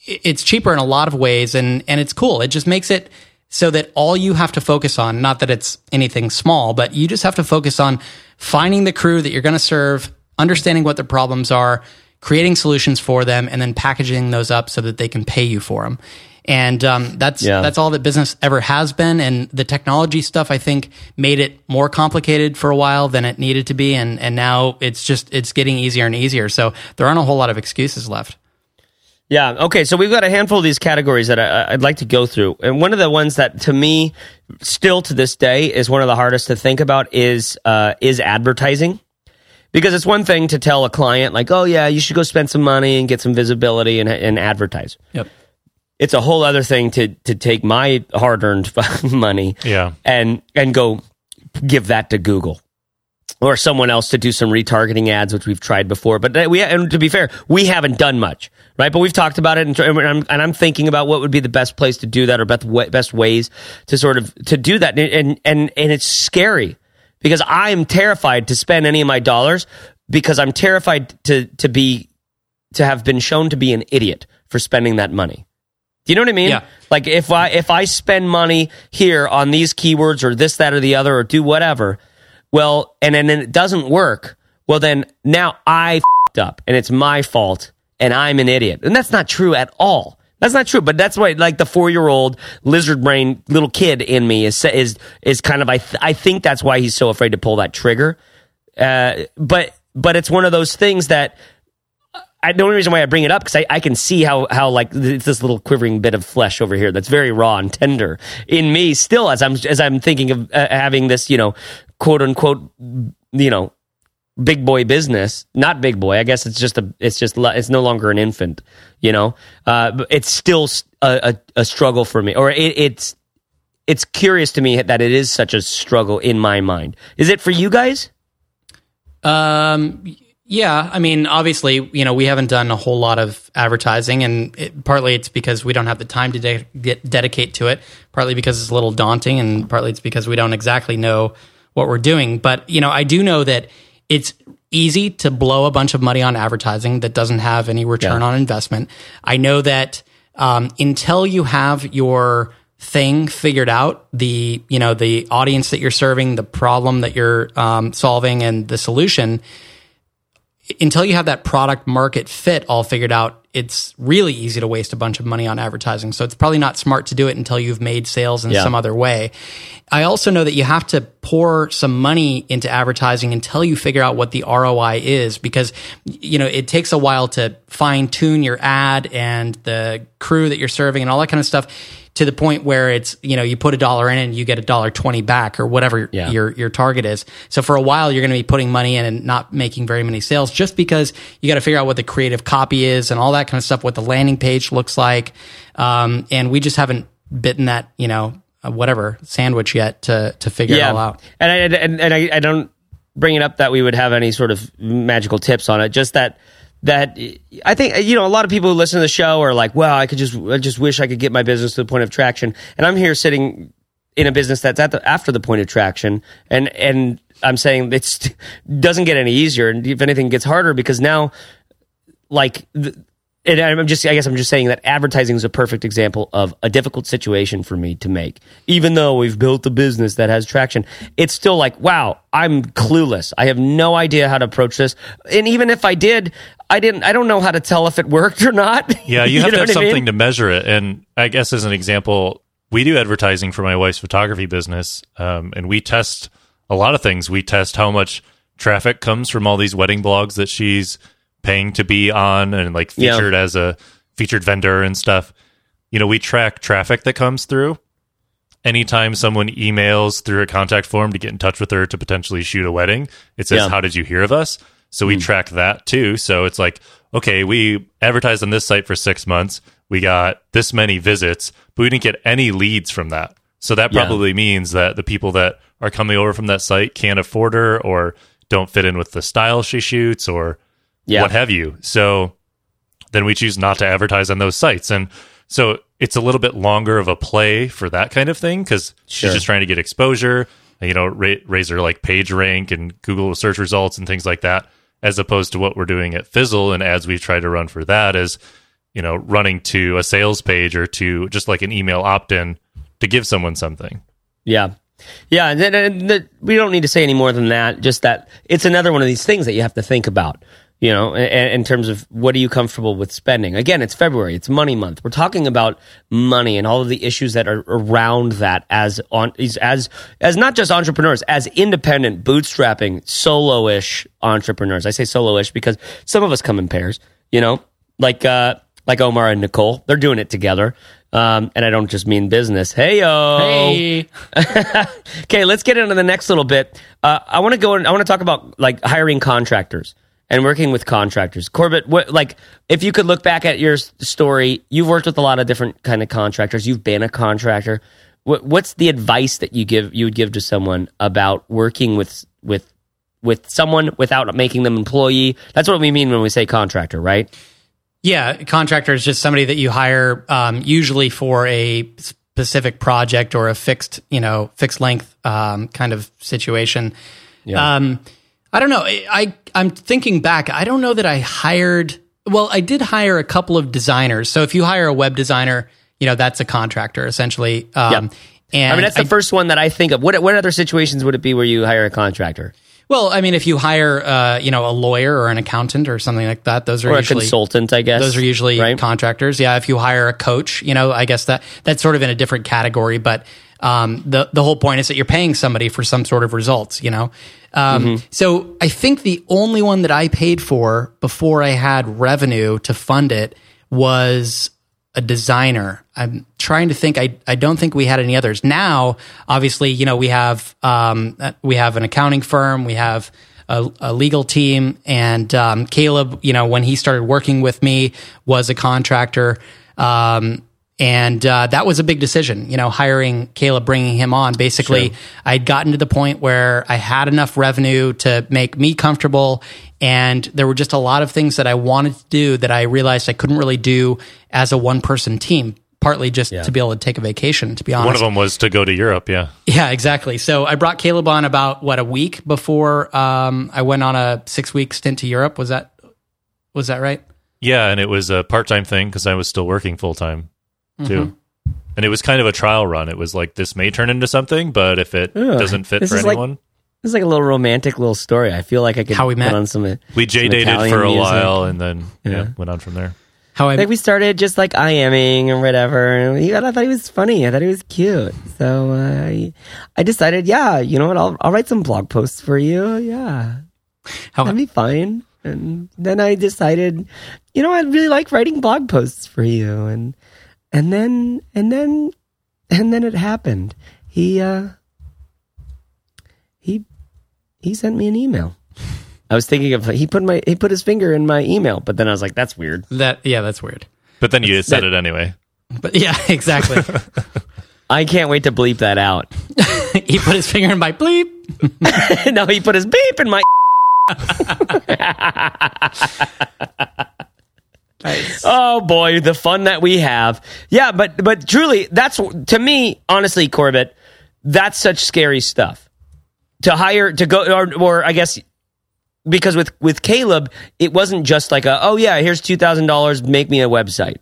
it's cheaper in a lot of ways and and it's cool it just makes it so that all you have to focus on, not that it's anything small, but you just have to focus on finding the crew that you're going to serve, understanding what their problems are, creating solutions for them, and then packaging those up so that they can pay you for them. And um, that's yeah. that's all that business ever has been. And the technology stuff, I think, made it more complicated for a while than it needed to be. And and now it's just it's getting easier and easier. So there aren't a whole lot of excuses left. Yeah. Okay. So we've got a handful of these categories that I, would like to go through, and one of the ones that, to me, still to this day, is one of the hardest to think about is uh, is advertising, because it's one thing to tell a client like, "Oh yeah, you should go spend some money and get some visibility and, and advertise." Yep. It's a whole other thing to to take my hard earned (laughs) money, yeah, and and go give that to Google or someone else to do some retargeting ads, which we've tried before. But we, and to be fair, we haven't done much, right? But we've talked about it, and, I'm, and I'm thinking about what would be the best place to do that, or best best ways to sort of to do that. And and and it's scary because I'm terrified to spend any of my dollars because I'm terrified to to be to have been shown to be an idiot for spending that money. Do you know what I mean? Yeah. Like if I if I spend money here on these keywords or this, that, or the other, or do whatever well, and then it doesn't work. Well, then now I f***ed up and it's my fault and I'm an idiot. And that's not true at all. That's not true, but that's why, like the four-year-old lizard brain little kid in me is is is kind of. I th- I think that's why he's so afraid to pull that trigger. Uh, but but it's one of those things that I, the only reason why I bring it up because I, I can see how how like it's this little quivering bit of flesh over here that's very raw and tender in me still as I'm as I'm thinking of uh, having this you know quote unquote you know big boy business not big boy i guess it's just a it's just it's no longer an infant you know uh, it's still a, a, a, struggle for me or it, it's it's curious to me that it is such a struggle in my mind is it for you guys um yeah, I mean, obviously, you know, we haven't done a whole lot of advertising, and it, partly it's because we don't have the time to de- get, dedicate to it. Partly because it's a little daunting, and partly it's because we don't exactly know what we're doing. But you know, I do know that it's easy to blow a bunch of money on advertising that doesn't have any return yeah. on investment. I know that um, until you have your thing figured out the you know the audience that you're serving the problem that you're um, solving and the solution until you have that product market fit all figured out, it's really easy to waste a bunch of money on advertising. So it's probably not smart to do it until you've made sales in yeah. some other way. I also know that you have to pour some money into advertising until you figure out what the ROI is because, you know, it takes a while to fine tune your ad and the crew that you're serving and all that kind of stuff to the point where it's you know you put a dollar in and you get a dollar twenty back or whatever Yeah. your your target is. So for a while you're going to be putting money in and not making very many sales just because you got to figure out what the creative copy is and all that kind of stuff, what the landing page looks like, um, and we just haven't bitten that you know uh, whatever sandwich yet to to figure it all out. And I, and, and I, I don't bring it up that we would have any sort of magical tips on it. Just that that I think you know a lot of people who listen to the show are like, well, I could just I just wish I could get my business to the point of traction. And I'm here sitting in a business that's at the after the point of traction, and and I'm saying it (laughs) doesn't get any easier, and if anything, it gets harder because now, like. The, and I'm just, I guess I'm just saying that advertising is a perfect example of a difficult situation for me to make. Even though we've built a business that has traction, it's still like, wow, I'm clueless. I have no idea how to approach this. And even if I did, I didn't, I don't know how to tell if it worked or not. (laughs) Yeah, you have to have what I mean? something to measure it. And I guess as an example, we do advertising for my wife's photography business, um, and we test a lot of things. We test how much traffic comes from all these wedding blogs that she's paying to be on and like Yeah. featured as a featured vendor and stuff. You know, we track traffic that comes through. Anytime someone emails through a contact form to get in touch with her to potentially shoot a wedding, it says, Yeah. How did you hear of us? So we hmm. track that too. So it's like, okay, we advertised on this site for six months. We got this many visits, but we didn't get any leads from that. So that Yeah. probably means that the people that are coming over from that site can't afford her or don't fit in with the style she shoots or Yeah. what have you. So then we choose not to advertise on those sites. And so it's a little bit longer of a play for that kind of thing because Sure. she's just trying to get exposure, you know, ra- raise her like page rank and Google search results and things like that, as opposed to what we're doing at Fizzle and ads we try to run for that is, you know, running to a sales page or to just like an email opt in to give someone something. Yeah. Yeah. And, then- and the, we don't need to say any more than that. Just that it's another one of these things that you have to think about, you know, in, in terms of what are you comfortable with spending? Again, it's February, it's money month. We're talking about money and all of the issues that are around that as on, as, as not just entrepreneurs, as independent, bootstrapping, solo ish entrepreneurs. I say solo ish because some of us come in pairs, you know, like, uh, like Omar and Nicole, they're doing it together. Um, and I don't just mean business. Hey, yo. (laughs) Hey, Okay, let's get into the next little bit. Uh, I want to go and I want to talk about like hiring contractors and working with contractors. Corbett, what like if you could look back at your story, you've worked with a lot of different kind of contractors. You've been a contractor. What, what's the advice that you give you would give to someone about working with with with someone without making them employee? That's what we mean when we say contractor, right? Yeah, contractor is just somebody that you hire, um, usually for a specific project or a fixed, you know, fixed length um, kind of situation. Yeah. Um, I don't know. I, I I'm thinking back. I don't know that I hired. Well, I did hire a couple of designers. So if you hire a web designer, you know that's a contractor essentially. Um, And I mean, that's the first one that I think of. What what other situations would it be where you hire a contractor well, I mean, if you hire, uh, you know, a lawyer or an accountant or something like that, those are or a usually consultant? I guess Those are usually right. contractors. Yeah, if you hire a coach, you know, I guess that that's sort of in a different category. But um, the the whole point is that you're paying somebody for some sort of results. You know, um, Mm-hmm. so I think the only one that I paid for before I had revenue to fund it was a designer. I'm trying to think. I, I don't think we had any others. Now, obviously, you know, we have um, we have an accounting firm. We have a, a legal team, and um, Caleb, you know, when he started working with me, was a contractor. Um, and uh, that was a big decision, you know, hiring Caleb, bringing him on. Basically, I'd gotten to the point where I had enough revenue to make me comfortable, and there were just a lot of things that I wanted to do that I realized I couldn't really do as a one person team. Partly just to be able to take a vacation, to be honest. One of them was to go to Europe. Yeah. Yeah, exactly. So I brought Caleb on about what a week before um, I went on a six week stint to Europe. Was that was that right? Yeah, and it was a part time thing because I was still working full time too. Mm-hmm. And it was kind of a trial run. It was like this may turn into something, but if it Ugh, doesn't fit for is like- anyone, It's like a little romantic little story. I feel like I could How we put met? on some. we J some dated for a music. while and then yeah. Yeah. went on from there. How I Like we started just like IMing or whatever, and I thought he was funny. I thought he was cute. So uh, I, I decided, yeah, you know what? I'll I'll write some blog posts for you. Yeah, how, that'd be fine. And then I decided, you know, I really like writing blog posts for you, and and then and then and then it happened. He uh, he he sent me an email. I was thinking of he put my he put his finger in my email, but then I was like, that's weird. That yeah, that's weird. But then you said it anyway. But yeah, (laughs) exactly. (laughs) I can't wait to bleep that out. (laughs) he put his finger in my bleep. no, he put his beep in my. Nice. Oh boy, the fun that we have. Yeah, but but truly, that's to me, honestly, Corbett, that's such scary stuff. To hire to go or, or I guess because with with Caleb, it wasn't just like a oh yeah, here's two thousand dollars, make me a website,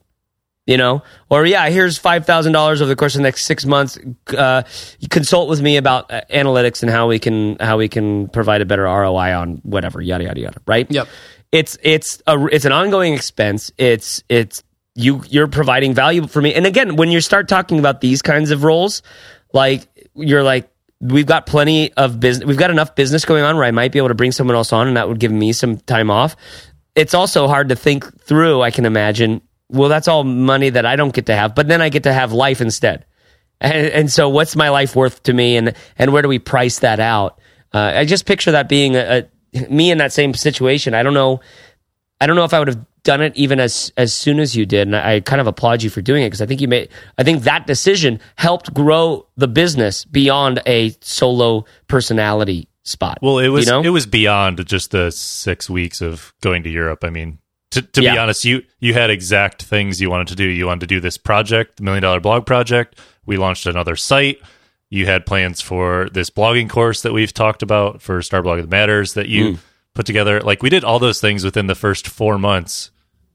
you know, or yeah, here's five thousand dollars over the course of the next six months. Uh, consult with me about uh, analytics and how we can how we can provide a better ROI on whatever yada yada yada. Right? Yep. It's it's a it's an ongoing expense. It's it's you you're providing value for me. And again, when you start talking about these kinds of roles, like you're like we've got plenty of business. We've got enough business going on where I might be able to bring someone else on, and that would give me some time off. It's also hard to think through. I can imagine. Well, that's all money that I don't get to have, but then I get to have life instead. And, and so, what's my life worth to me, and and where do we price that out? Uh, I just picture that being a, a me in that same situation. I don't know. I don't know if I would have done it even as as soon as you did, and I, I kind of applaud you for doing it because I think you made. I think that decision helped grow the business beyond a solo personality spot. Well, it was you know? it was beyond just the six weeks of going to Europe. I mean, to, to Yeah. be honest, you you had exact things you wanted to do. You wanted to do this project, the million dollar blog project. We launched another site. You had plans for this blogging course that we've talked about for Star Blog that Matters that you hmm. put together. Like we did all those things within the first four months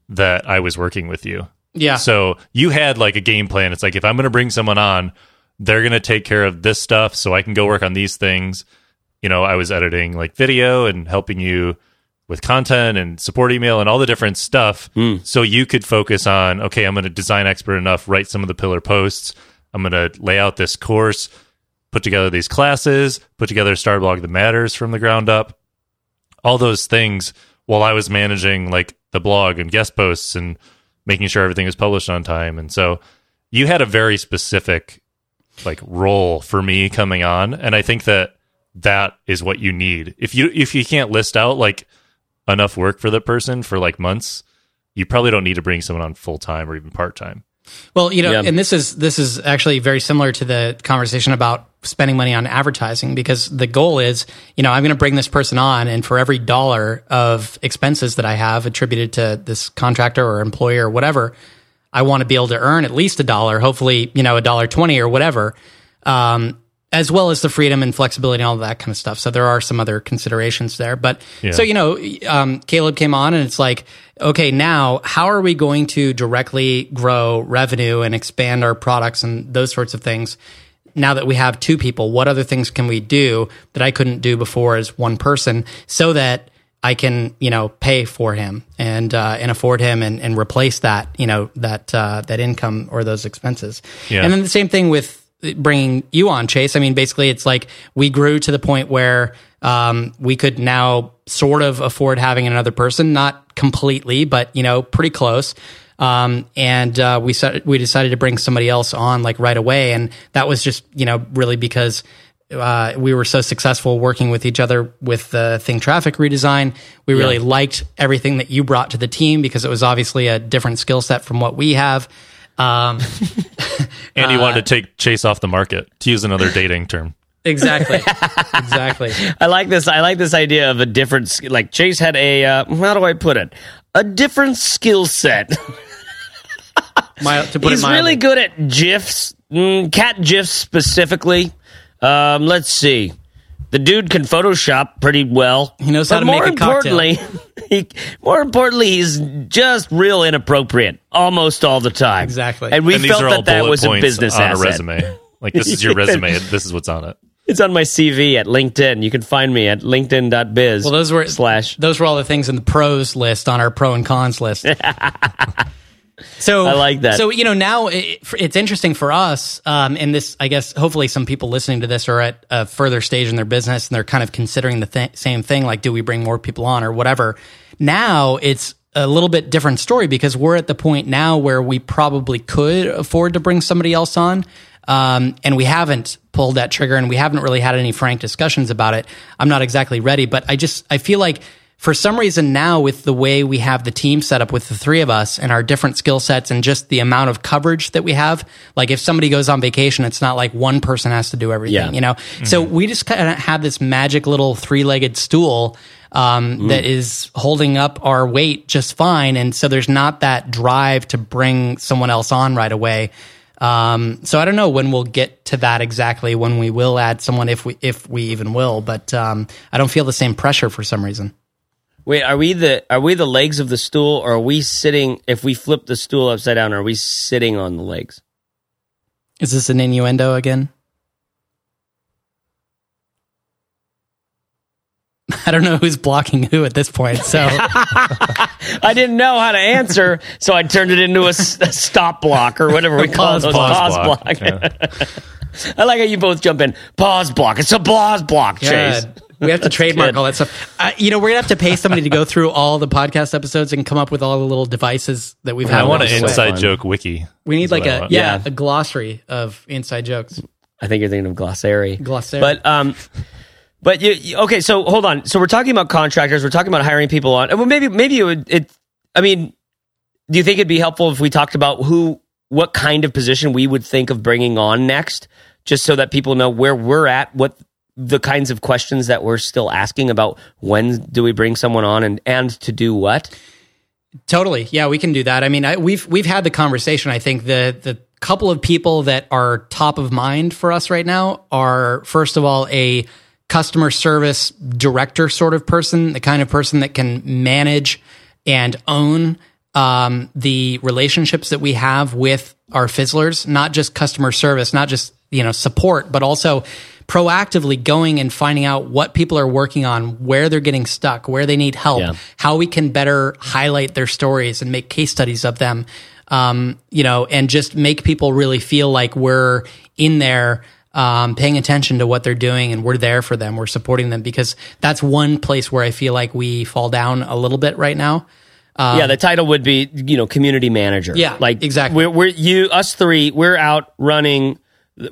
that I was working with you. Yeah. So you had like a game plan. It's like if I'm going to bring someone on, they're going to take care of this stuff so I can go work on these things. You know, I was editing like video and helping you with content and support email and all the different stuff. Hmm. So you could focus on, okay, I'm going to design expert enough, write some of the pillar posts. I'm going to lay out this course, put together these classes, put together Starblog that matters from the ground up. All those things while I was managing like the blog and guest posts and making sure everything was published on time. And so you had a very specific like role for me coming on and I think that that is what you need. If you if you can't list out like enough work for the person for like months, you probably don't need to bring someone on full time or even part time. Well, you know, Yeah. and this is this is actually very similar to the conversation about spending money on advertising because the goal is, you know, I'm going to bring this person on, and for every dollar of expenses that I have attributed to this contractor or employer or whatever, I want to be able to earn at least a dollar, hopefully, you know, a dollar twenty or whatever, um, as well as the freedom and flexibility and all that kind of stuff. So there are some other considerations there, but Yeah. so you know, um, Caleb came on and it's like, okay, now how are we going to directly grow revenue and expand our products and those sorts of things? Now that we have two people, what other things can we do that I couldn't do before as one person so that I can, you know, pay for him and uh, and afford him and, and replace that, you know, that uh, that income or those expenses. Yeah. And then the same thing with bringing you on, Chase. I mean, basically, it's like we grew to the point where um, we could now sort of afford having another person, not completely, but you know, pretty close. Um, and uh, we said we decided to bring somebody else on like right away, and that was just you know really because uh, we were so successful working with each other with the Think Traffic redesign. We really liked everything that you brought to the team because it was obviously a different skill set from what we have. Um, (laughs) And you wanted to take Chase off the market, to use another dating term. exactly, (laughs) exactly. I like this. I like this idea of a different. sk- Like Chase had a. Uh, how do I put it? A different skill set. (laughs) My, to put He's it really good at gifs, mm, cat gifs specifically. Um, let's see. The dude can Photoshop pretty well. He knows how But to make a cocktail. Importantly, (laughs) he, more importantly, he's just real inappropriate almost all the time. Exactly. And we and felt all that that bullet was a points business on asset. a resume. Like this is your (laughs) resume. This is what's on it. It's on my CV at LinkedIn. You can find me at linkedin.biz. Well, those were slash. those were all the things in the pros list on our pro and cons list. (laughs) so I like that. So you know now it, it's interesting for us, um, and this I guess hopefully some people listening to this are at a further stage in their business and they're kind of considering the th- same thing, like do we bring more people on or whatever. Now it's a little bit different story because we're at the point now where we probably could afford to bring somebody else on. Um, and we haven't pulled that trigger and we haven't really had any frank discussions about it. I'm not exactly ready, but I just, I feel like for some reason now with the way we have the team set up with the three of us and our different skill sets and just the amount of coverage that we have like if somebody goes on vacation it's not like one person has to do everything Yeah. you know? Mm-hmm. so we just kind of have this magic little three-legged stool um, that is holding up our weight just fine. And so there's not that drive to bring someone else on right away. Um, so I don't know when we'll get to that exactly when we will add someone if we if we even will but um, I don't feel the same pressure for some reason Wait, are we the are we the legs of the stool, or are we sitting? If we flip the stool upside down, are we sitting on the legs? Is this an innuendo again? (laughs) I don't know who's blocking who at this point. So (laughs) I didn't know how to answer, so I turned it into a stop block or whatever we call Pause those. block. Pause block. block. Yeah. (laughs) I like how you both jump in. Pause block. It's a pause block, Chase. God, we have to (laughs) trademark good. all that stuff. Uh, you know, we're gonna have to pay somebody to go through all the podcast episodes and come up with all the little devices that we've had. I want an along the way. inside joke wiki. We need like what I a want. yeah, Yeah. a glossary of inside jokes. I think you're thinking of glossary. Glossary. But um, but you, you- okay? So hold on. So we're talking about contractors. We're talking about hiring people on. Well, maybe maybe it would. It. I mean, do you think it'd be helpful if we talked about who, what kind of position we would think of bringing on next, just so that people know where we're at, what the kinds of questions that we're still asking about when do we bring someone on and and to do what? Totally. Yeah, we can do that. I mean, I, we've we've had the conversation. I think the the couple of people that are top of mind for us right now are first of all a customer service director sort of person, the kind of person that can manage and own um, the relationships that we have with our fizzlers, not just customer service, not just you know support, but also proactively going and finding out what people are working on, where they're getting stuck, where they need help, Yeah. how we can better highlight their stories and make case studies of them. Um, you know, and just make people really feel like we're in there, um, paying attention to what they're doing and we're there for them. We're supporting them because that's one place where I feel like we fall down a little bit right now. yeah, the title would be you know community manager. Um, Yeah, like exactly. We're, we're you us three. We're out running.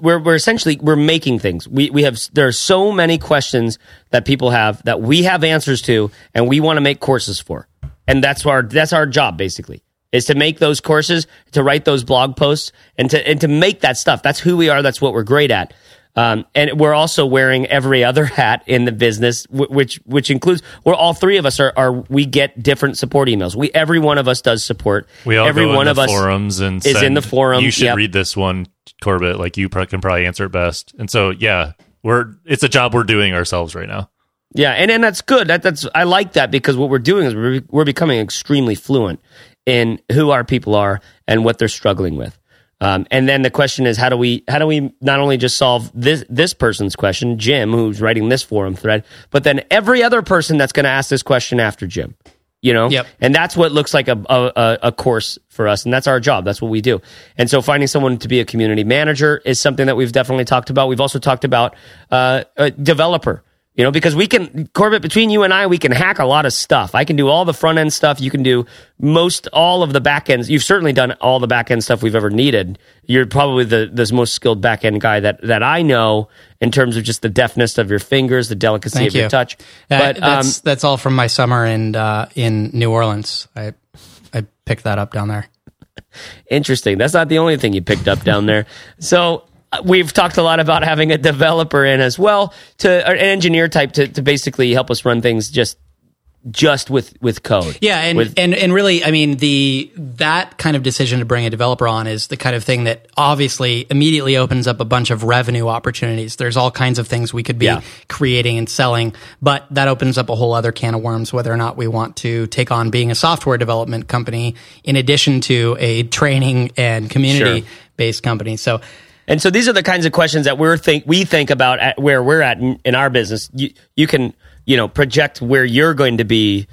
We're we're essentially we're making things. We we have there are so many questions that people have that we have answers to, and we want to make courses for. And that's our that's our job basically is to make those courses, to write those blog posts, and to and to make that stuff. That's who we are. That's what we're great at. Um, and we're also wearing every other (laughs) hat in the business, which which includes we're all three of us are, are we get different support emails. We every one of us does support. We all every go one in of the us forums and is in the forum, You should yep. read this one, Corbett. Like you can probably answer it best. And so, yeah, we're it's a job we're doing ourselves right now. Yeah, and, and that's good. That that's I like that because what we're doing is we're we're becoming extremely fluent in who our people are and what they're struggling with. Um, and then the question is how do we how do we not only just solve this this person's question, Jim, who's writing this forum thread, but then every other person that's going to ask this question after Jim. You know, Yep. and that's what looks like a, a a- course for us, and that's our job. That's what we do. And so, finding someone to be a community manager is something that we've definitely talked about. We've also talked about uh, a developer. You know, because we can, Corbett, between you and I, we can hack a lot of stuff. I can do all the front end stuff. You can do most all of the back ends. You've certainly done all the back end stuff we've ever needed. You're probably the, the most skilled back end guy that, that I know in terms of just the deftness of your fingers, the delicacy Thank of your touch. Uh, But, um, that's that's all from my summer in uh, in New Orleans. I I picked that up down there. (laughs) Interesting. That's not the only thing you picked up down there. So we've talked a lot about having a developer in as well to an engineer type to, to basically help us run things just just with with code. Yeah, and, With- and and really, I mean, the that kind of decision to bring a developer on is the kind of thing that obviously immediately opens up a bunch of revenue opportunities. There's all kinds of things we could be Yeah. creating and selling, but that opens up a whole other can of worms. Whether or not we want to take on being a software development company in addition to a training and community based company. So. And so these are the kinds of questions that we're think we think about at where we're at in, in our business. You you can you know project where you're going to be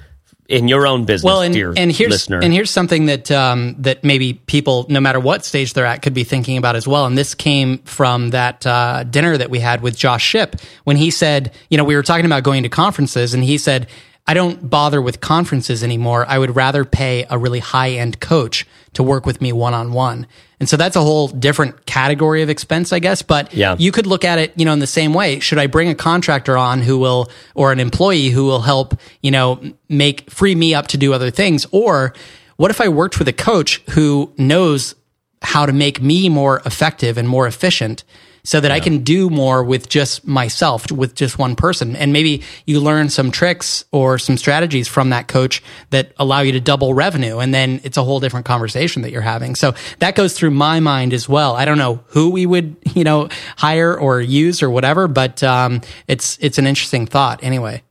in your own business, well, and, dear and here's listener. and here's something that um, that maybe people, no matter what stage they're at, could be thinking about as well. And this came from that uh, dinner that we had with Josh Shipp when he said, you know, we were talking about going to conferences, and he said. I don't bother with conferences anymore. I would rather pay a really high end coach to work with me one on one. And so that's a whole different category of expense, I guess. But yeah. you could look at it, you know, in the same way. Should I bring a contractor on who will, or an employee who will help, you know, make, free me up to do other things? Or what if I worked with a coach who knows how to make me more effective and more efficient? So that yeah. I can do more with just myself, with just one person. And maybe you learn some tricks or some strategies from that coach that allow you to double revenue. And then it's a whole different conversation that you're having. So that goes through my mind as well. I don't know who we would, (laughs) you know, hire or use or whatever, but um, it's, it's an interesting thought anyway.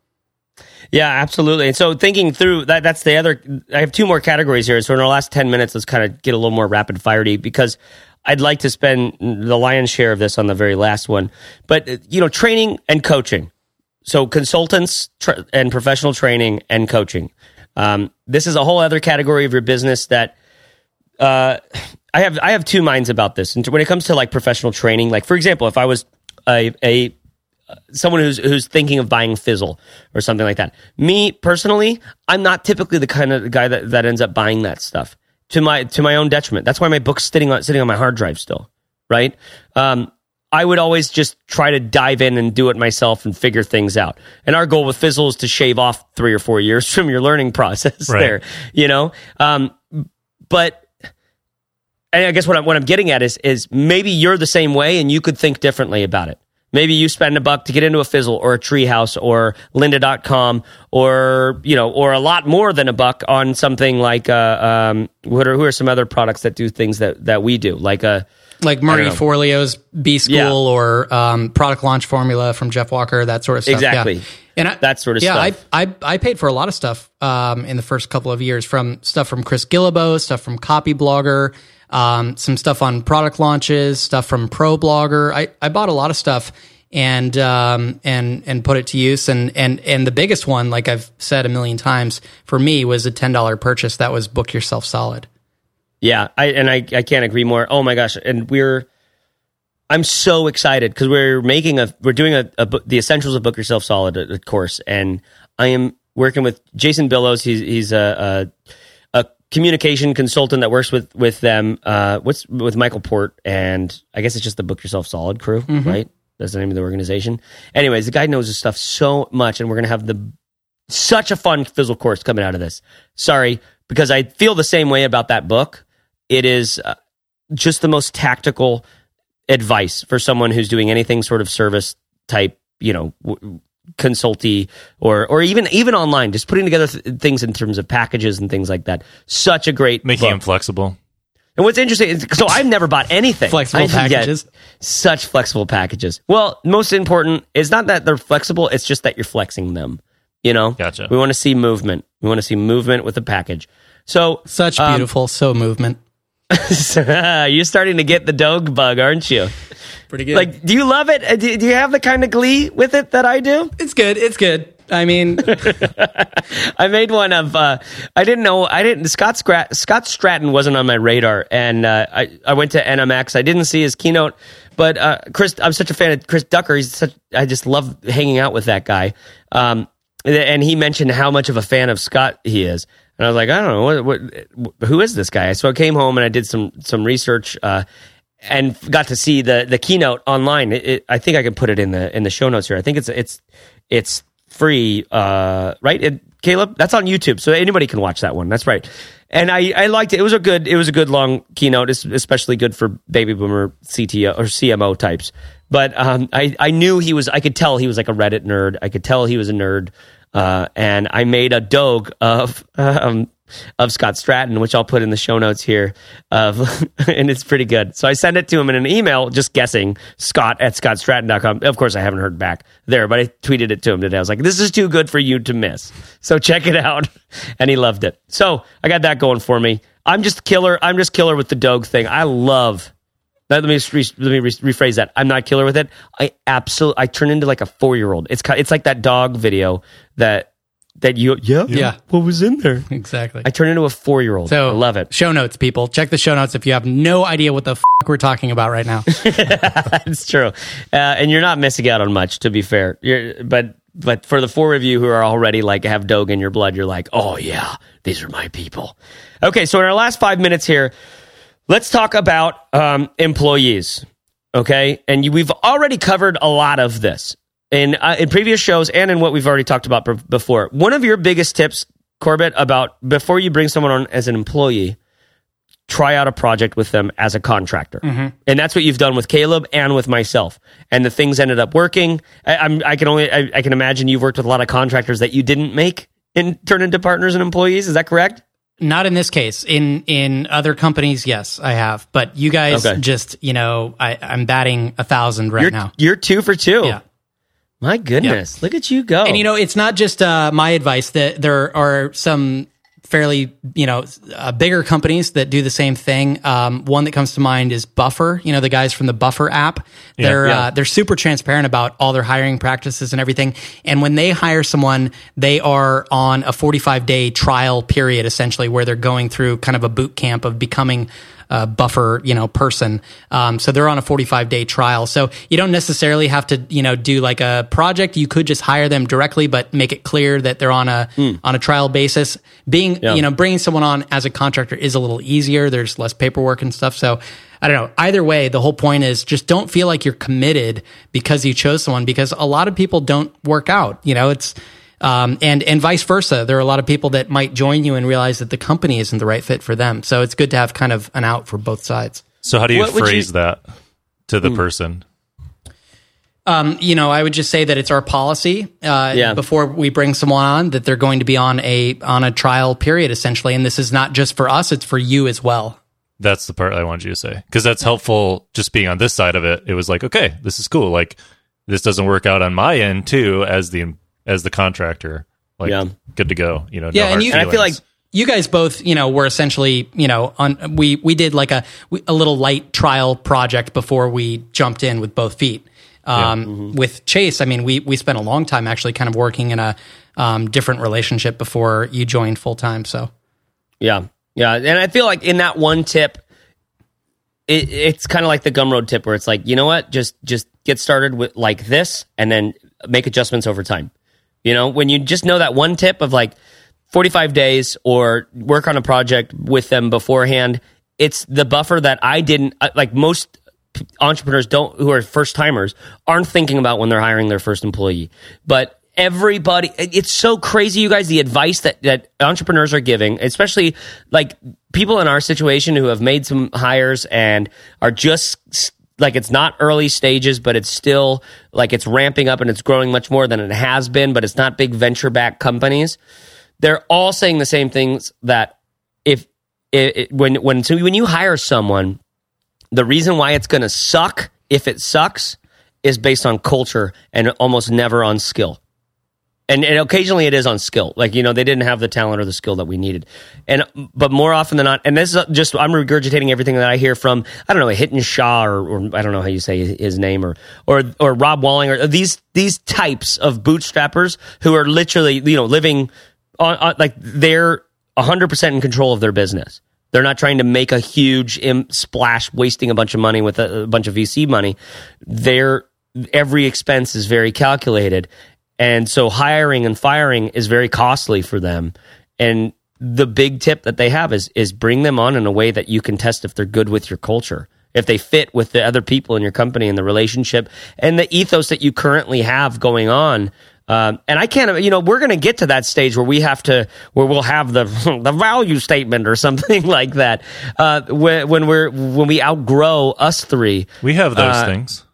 Yeah, absolutely. And so thinking through that, that's the other. I have two more categories here. So in our last ten minutes, let's kind of get a little more rapid firey because I'd like to spend the lion's share of this on the very last one. But, you know, training and coaching. So consultants tra- and professional training and coaching. Um, this is a whole other category of your business that uh, I have. I have two minds about this. And when it comes to like professional training, like for example, if I was a, a someone who's who's thinking of buying Fizzle or something like that. Me personally, I'm not typically the kind of guy that, that ends up buying that stuff to my to my own detriment. That's why my book's sitting on sitting on my hard drive still, right? Um, I would always just try to dive in and do it myself and figure things out. And our goal with Fizzle is to shave off three or four years (laughs) from your learning process right. there, you know? Um, but, and I guess what I'm, what I'm getting at is, is maybe you're the same way and you could think differently about it. Maybe you spend a buck to get into a Fizzle or a Treehouse or Lynda.com or, you know, or a lot more than a buck on something like, uh, um, what are, who are some other products that do things that, that we do? Like a, uh, like Marie Forleo's B School yeah. or um, product launch formula from Jeff Walker, that sort of stuff. Exactly. Yeah. And I, that sort of yeah, stuff. I, I, I paid for a lot of stuff um, in the first couple of years from stuff from Chris Guillebeau, stuff from Copyblogger, um, some stuff on product launches, stuff from ProBlogger. I, I bought a lot of stuff and um, and and put it to use. And and and the biggest one, like I've said a million times, for me was a ten dollar purchase. That was Book Yourself Solid. Yeah, I and I I can't agree more. Oh my gosh, and we're. I'm so excited because we're making a we're doing a, a the essentials of Book Yourself Solid a course, and I am working with Jason Billows. He's he's a, a communication consultant that works with with them. Uh, what's with Michael Port and I guess it's just the Book Yourself Solid crew, mm-hmm. right? That's the name of the organization. Anyways, the guy knows his stuff so much, and we're gonna have the such a fun Fizzle course coming out of this. Sorry, because I feel the same way about that book. It is uh, just the most tactical advice for someone who's doing anything sort of service type, you know, w- consulty or or even even online just putting together th- things in terms of packages and things like that. Such a great making book. them flexible. And what's interesting is so I've never bought anything. Flexible packages? Such flexible packages. Well most important is not that they're flexible it's just that you're flexing them you know? Gotcha. We want to see movement. We want to see movement with the package. So such um, beautiful so movement (laughs) you're starting to get the dog bug aren't you pretty good. Like, do you love it? Uh, do, do you have the kind of glee with it that I do? It's good. It's good. I mean, (laughs) I made one of. Uh, I didn't know. I didn't. Scott Scrat, Scott Stratten wasn't on my radar, and uh, I I went to NMX. I didn't see his keynote, but uh, Chris. I'm such a fan of Chris Ducker. He's such. I just love hanging out with that guy. Um, and he mentioned how much of a fan of Scott he is. And I was like, I don't know what, what, who is this guy. So I came home and I did some some research, uh, and got to see the the keynote online. It, it, I think I can put it in the in the show notes here. I think it's it's it's free, uh, right? It, Caleb, that's on YouTube, so anybody can watch that one. That's right. And I, I liked it. It was a good it was a good long keynote, it's especially good for baby boomer CTO or CMO types. But um, I I knew he was. I could tell he was like a Reddit nerd. I could tell he was a nerd. Uh, and I made a dog of (laughs) um, of Scott Stratten, which I'll put in the show notes here. Of, (laughs) and it's pretty good. So I sent it to him in an email, just guessing Scott at scottstratten.com. Of course, I haven't heard back there, but I tweeted it to him today. I was like, this is too good for you to miss. So (laughs) check it out. And he loved it. So I got that going for me. I'm just killer. I'm just killer with the dog thing. I love let me re- let me re- rephrase that. I'm not killer with it. I absolutely I turn into like a four year old. It's it's like that dog video that that you yeah. Yeah. What was in there? Exactly. I turn into a four-year-old. So I love it. show notes people. Check the show notes if you have no idea what the f- we're talking about right now. (laughs) It's true. Uh, and you're not missing out on much to be fair. You're, but but for the four of you who are already like have dog in your blood, you're like, oh yeah, these are my people. Okay, so in our last five minutes here, let's talk about um, employees. Okay, and you, we've already covered a lot of this in uh, in previous shows and in what we've already talked about b- before. One of your biggest tips, Corbett, about before you bring someone on as an employee try out a project with them as a contractor. Mm-hmm. And that's what you've done with Caleb and with myself. And the things ended up working. I, I can only, I, I, can imagine you've worked with a lot of contractors that you didn't make and turn into partners and employees. Is that correct? Not in this case. In in other companies, yes, I have. But you guys okay. just, you know, I, I'm batting a thousand right you're, now. You're two for two. Yeah. My goodness, yep. look at you go! And you know, it's not just uh, my advice. That there are some fairly, you know, uh, bigger companies that do the same thing. Um, one that comes to mind is Buffer. You know, the guys from the Buffer app. They're yeah. Uh, they're super transparent about all their hiring practices and everything. And when they hire someone, they are on a 45 day trial period, essentially, where they're going through kind of a boot camp of becoming uh, buffer, you know, person. Um, so they're on a 45 day trial. So you don't necessarily have to, you know, do like a project. You could just hire them directly, but make it clear that they're on a mm. on a trial basis. Being, yeah. you know, bringing someone on as a contractor is a little easier. There's less paperwork and stuff. So I don't know. Either way, the whole point is just don't feel like you're committed because you chose someone because a lot of people don't work out. You know, it's um, and and vice versa. There are a lot of people that might join you and realize that the company isn't the right fit for them. So it's good to have kind of an out for both sides. So how do you what phrase you, that to the mm. person? Um, you know, I would just say that it's our policy uh, yeah. before we bring someone on that they're going to be on a on a trial period essentially, and this is not just for us; it's for you as well. That's the part I wanted you to say because that's helpful. Just being on this side of it, it was like, okay, this is cool. Like this doesn't work out on my end too as the as the contractor. Like, yeah. good to go. You know, yeah, no and, you, and I feel like you guys both, you know, were essentially, you know, on we we did like a a little light trial project before we jumped in with both feet. Um, yeah. mm-hmm. With Chase, I mean, we we spent a long time actually kind of working in a um, different relationship before you joined full time. So, yeah, yeah, and I feel like in that one tip, it, it's kind of like the Gumroad tip where it's like, you know what, just just get started with like this, and then make adjustments over time. You know, when you just know that one tip of like 45 days or work on a project with them beforehand, it's the buffer that I didn't uh, like most entrepreneurs don't who are first timers aren't thinking about when they're hiring their first employee. But everybody it's so crazy you guys the advice that that entrepreneurs are giving especially like people in our situation who have made some hires and are just like it's not early stages, but it's still like it's ramping up and it's growing much more than it has been, but it's not big venture backed companies. They're all saying the same things that if it, it, when when so when you hire someone, the reason why it's going to suck if it sucks is based on culture and almost never on skill and, and occasionally it is on skill. Like you know, they didn't have the talent or the skill that we needed, and but more often than not, and this is just I'm regurgitating everything that I hear from I don't know Hiten Shah or, or I don't know how you say his name or or or Rob Walling or these these types of bootstrappers who are literally you know living on, on like they're 100 percent in control of their business. They're not trying to make a huge splash, wasting a bunch of money with a, a bunch of VC money. They're every expense is very calculated and so hiring and firing is very costly for them. And the big tip that they have is is bring them on in a way that you can test if they're good with your culture, if they fit with the other people in your company and the relationship and the ethos that you currently have going on. Um, and I can't, you know, we're going to get to that stage where we have to, where we'll have the (laughs) the value statement or (laughs) something like that. Uh, when, when we're when we outgrow us three, we have those uh, things.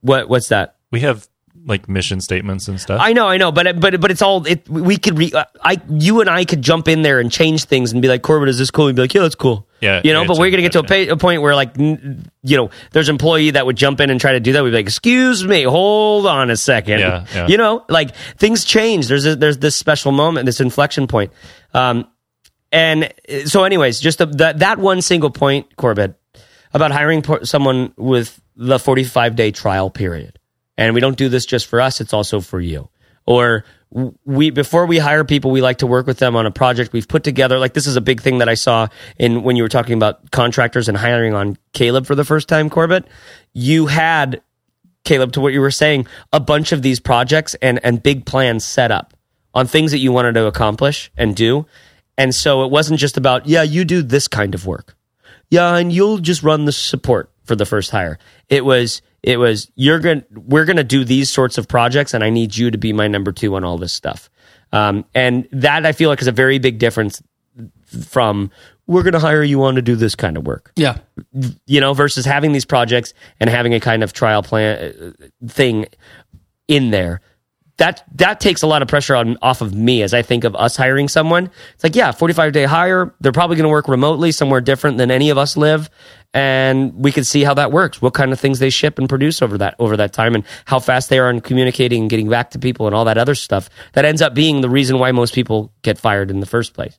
What what's that? We have like mission statements and stuff. I know, I know, but but but it's all it. We could re, I you and I could jump in there and change things and be like, Corbett, is this cool? And be like, yeah, that's cool. Yeah, you know. yeah, but we're gonna get to a, pay, a, point where like you know, there's an employee that would jump in and try to do that. We'd be like, excuse me, hold on a second. Yeah, yeah. You know, like things change. There's a, there's this special moment, this inflection point. Um, and so, anyways, just the, the, that one single point, Corbett, about hiring someone with the 45 day trial period and we don't do this just for us, it's also for you. Or we before we hire people, we like to work with them on a project we've put together. Like this is a big thing that I saw in when you were talking about contractors and hiring on Caleb for the first time, Corbett. You had Caleb, to what you were saying, a bunch of these projects and and big plans set up on things that you wanted to accomplish and do. And so it wasn't just about, yeah, you do this kind of work. Yeah, and you'll just run the support for the first hire. It was it was you're gonna. we're going to do these sorts of projects and I need you to be my number 2 on all this stuff. Um, and that I feel like is a very big difference from we're going to hire you on to do this kind of work. Yeah. You know, versus having these projects and having a kind of trial plan uh, thing in there. That that takes a lot of pressure on off of me as I think of us hiring someone. It's like, yeah, 45 day hire, they're probably going to work remotely somewhere different than any of us live and we can see how that works. What kind of things they ship and produce over that over that time, and how fast they are in communicating and getting back to people, and all that other stuff. That ends up being the reason why most people get fired in the first place.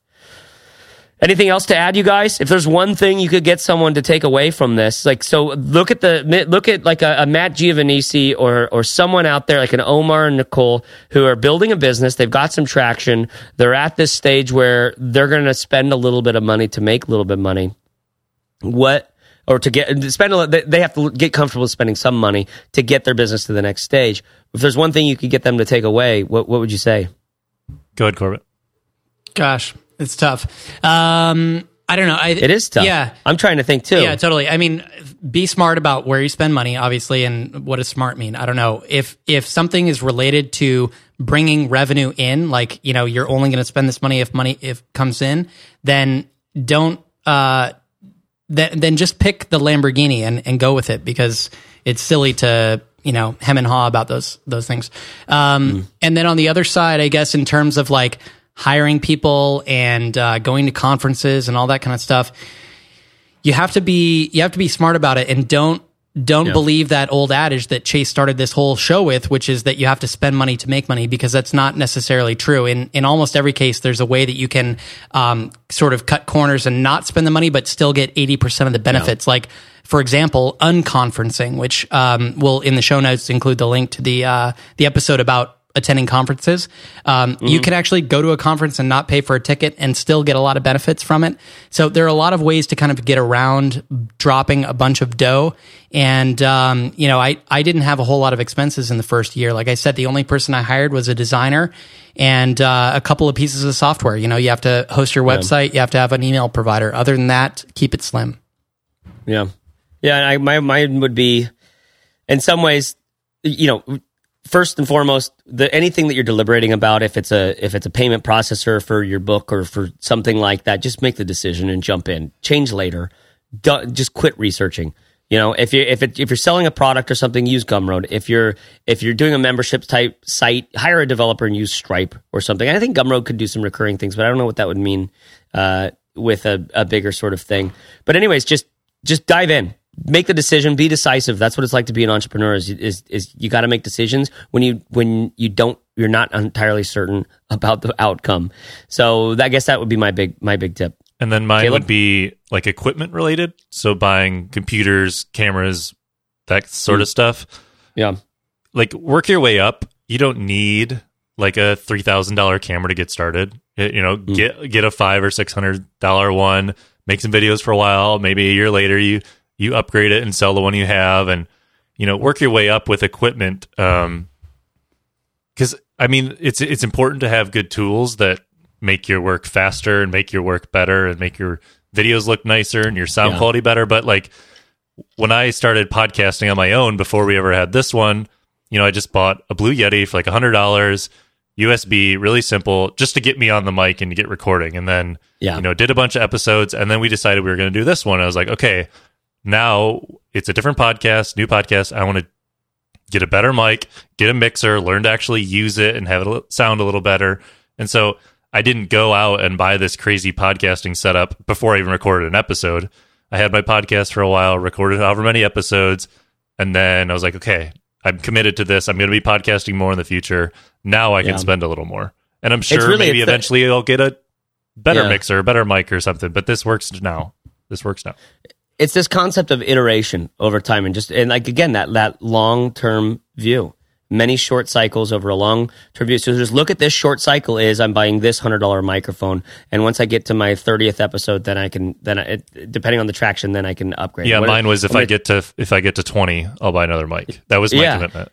Anything else to add, you guys? If there's one thing you could get someone to take away from this, like so, look at the look at like a, a Matt Giovanisci or or someone out there like an Omar and Nicole who are building a business. They've got some traction. They're at this stage where they're going to spend a little bit of money to make a little bit of money. What or to get spend a, they have to get comfortable spending some money to get their business to the next stage. If there's one thing you could get them to take away, what what would you say? Go ahead, Corbett. Gosh, it's tough. Um, I don't know. I, it is tough. Yeah, I'm trying to think too. Yeah, totally. I mean, be smart about where you spend money, obviously, and what does smart mean? I don't know. If if something is related to bringing revenue in, like you know, you're only going to spend this money if money if comes in, then don't uh, then then just pick the Lamborghini and, and go with it because it's silly to you know hem and haw about those those things. Um, mm. And then on the other side, I guess in terms of like hiring people and uh, going to conferences and all that kind of stuff, you have to be you have to be smart about it and don't don't yeah. believe that old adage that Chase started this whole show with, which is that you have to spend money to make money, because that's not necessarily true. In in almost every case, there's a way that you can um, sort of cut corners and not spend the money, but still get eighty percent of the benefits. Yeah. Like, for example, unconferencing, which um, will in the show notes include the link to the uh, the episode about attending conferences. Um, mm-hmm. You can actually go to a conference and not pay for a ticket and still get a lot of benefits from it. So there are a lot of ways to kind of get around dropping a bunch of dough. And, um, you know, I, I didn't have a whole lot of expenses in the first year. Like I said, the only person I hired was a designer and uh, a couple of pieces of software. You know, you have to host your website, yeah. you have to have an email provider. Other than that, keep it slim. Yeah. Yeah. I, my, mine would be, in some ways, you know, first and foremost, the anything that you're deliberating about, if it's a if it's a payment processor for your book or for something like that, just make the decision and jump in. Change later. Do, just quit researching. You know, if you if it, if you're selling a product or something, use Gumroad. If you're if you're doing a membership type site, hire a developer and use Stripe or something. I think Gumroad could do some recurring things, but I don't know what that would mean uh, with a, a bigger sort of thing. But anyways, just just dive in make the decision be decisive. That's what it's like to be an entrepreneur is is, is you got to make decisions when you when you don't you're not entirely certain about the outcome. So i guess that would be my big my big tip. And then mine Caleb? would be like equipment related. So buying computers cameras that sort mm. of stuff. Yeah. Like work your way up. You don't need like a $3000 camera to get started. You know mm. get get a five or six hundred dollar one make some videos for a while. Maybe a year later you you upgrade it and sell the one you have and you know work your way up with equipment um cuz I mean it's it's important to have good tools that make your work faster and make your work better and make your videos look nicer and your sound yeah. quality better but like when I started podcasting on my own before we ever had this one you know I just bought a Blue Yeti for like a $100 USB, really simple, just to get me on the mic and to get recording. And then, yeah. you know, did a bunch of episodes. And then we decided we were going to do this one. I was like, okay, now it's a different podcast, new podcast. I want to get a better mic, get a mixer, learn to actually use it and have it sound a little better. And so I didn't go out and buy this crazy podcasting setup before I even recorded an episode. I had my podcast for a while, recorded however many episodes, and then I was like, okay, I'm committed to this. I'm going to be podcasting more in the future. Now I can yeah. spend a little more. And I'm sure really, maybe eventually I'll get a better yeah. mixer, a better mic or something, but this works now. This works now it's this concept of iteration over time and just and like again that that long term view many short cycles over a long term view. So just look at this short cycle is I'm buying this hundred dollar microphone, and once I get to my thirtieth episode, then I can then I, depending on the traction, then I can upgrade. Yeah, What- mine was if I get to if I get to twenty, I'll buy another mic. That was my Yeah. commitment.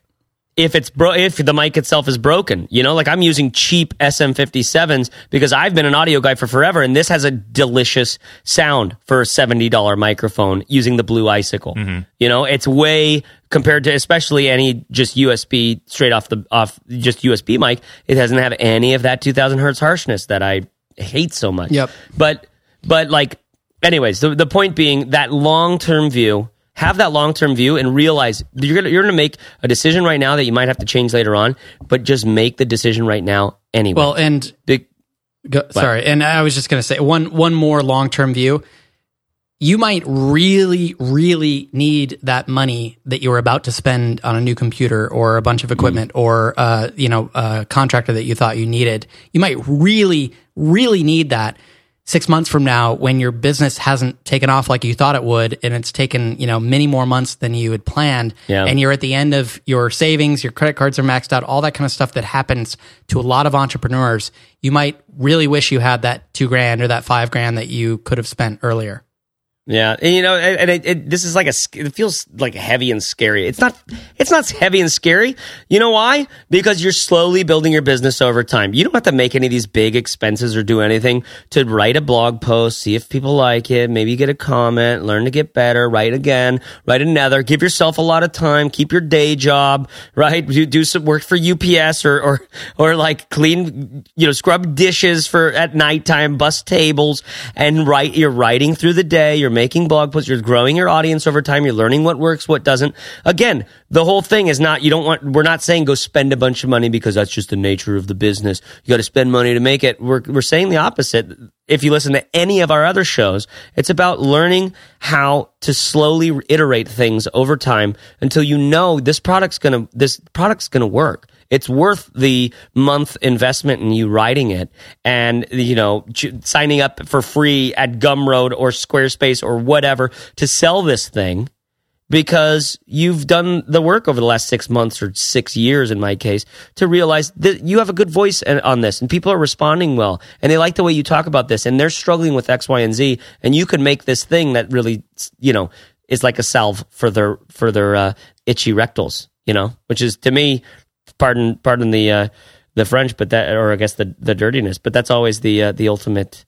If it's bro if the mic itself is broken you know like i'm using cheap sm57s because i've been an audio guy for forever and this has a delicious sound for a $70 microphone using the blue icicle. Mm-hmm. You know it's way compared to especially any just usb straight off the off just usb mic it doesn't have any of that 2000 hertz harshness that i hate so much. Yep. but but like anyways the, the point being that long-term view have that long-term view and realize you're gonna you're gonna make a decision right now that you might have to change later on but just make the decision right now anyway Well, and Big- Go, sorry, and I was just going to say one one more long term view. You might really, really need that money that you were about to spend on a new computer or a bunch of equipment or uh, you know a contractor that you thought you needed. You might really, really need that six months from now when your business hasn't taken off like you thought it would, and it's taken you know many more months than you had planned, Yeah. and you're at the end of your savings, your credit cards are maxed out, all that kind of stuff that happens to a lot of entrepreneurs. You might really wish you had that two grand or that five grand that you could have spent earlier. Yeah, and you know, and, it, it, this is like a. It feels like heavy and scary. It's not. It's not heavy and scary. You know why? Because you're slowly building your business over time. You don't have to make any of these big expenses or do anything to write a blog post, see if people like it, maybe get a comment, learn to get better, write again, write another. Give yourself a lot of time. Keep your day job, right? Do, do some work for UPS or or or like clean, you know, scrub dishes for at nighttime, bus tables, and write. You're writing through the day. You're making blog posts. You're growing your audience over time. You're learning what works, what doesn't. Again, the whole thing is not. You don't want. We're not saying go spend a bunch of money because that's just the nature of the business. You got to spend money to make it. We're we're saying the opposite. If you listen to any of our other shows, it's about learning how to slowly iterate things over time until you know this product's gonna this product's gonna work it's worth the month investment in you writing it and you know signing up for free at gumroad or squarespace or whatever to sell this thing because you've done the work over the last six months or six years in my case to realize that you have a good voice on this and people are responding well and they like the way you talk about this and they're struggling with x y and z and you can make this thing that really you know is like a salve for their for their uh, itchy rectals you know which is to me pardon pardon the uh, the french but that or i guess the the dirtiness but that's always the uh, the ultimate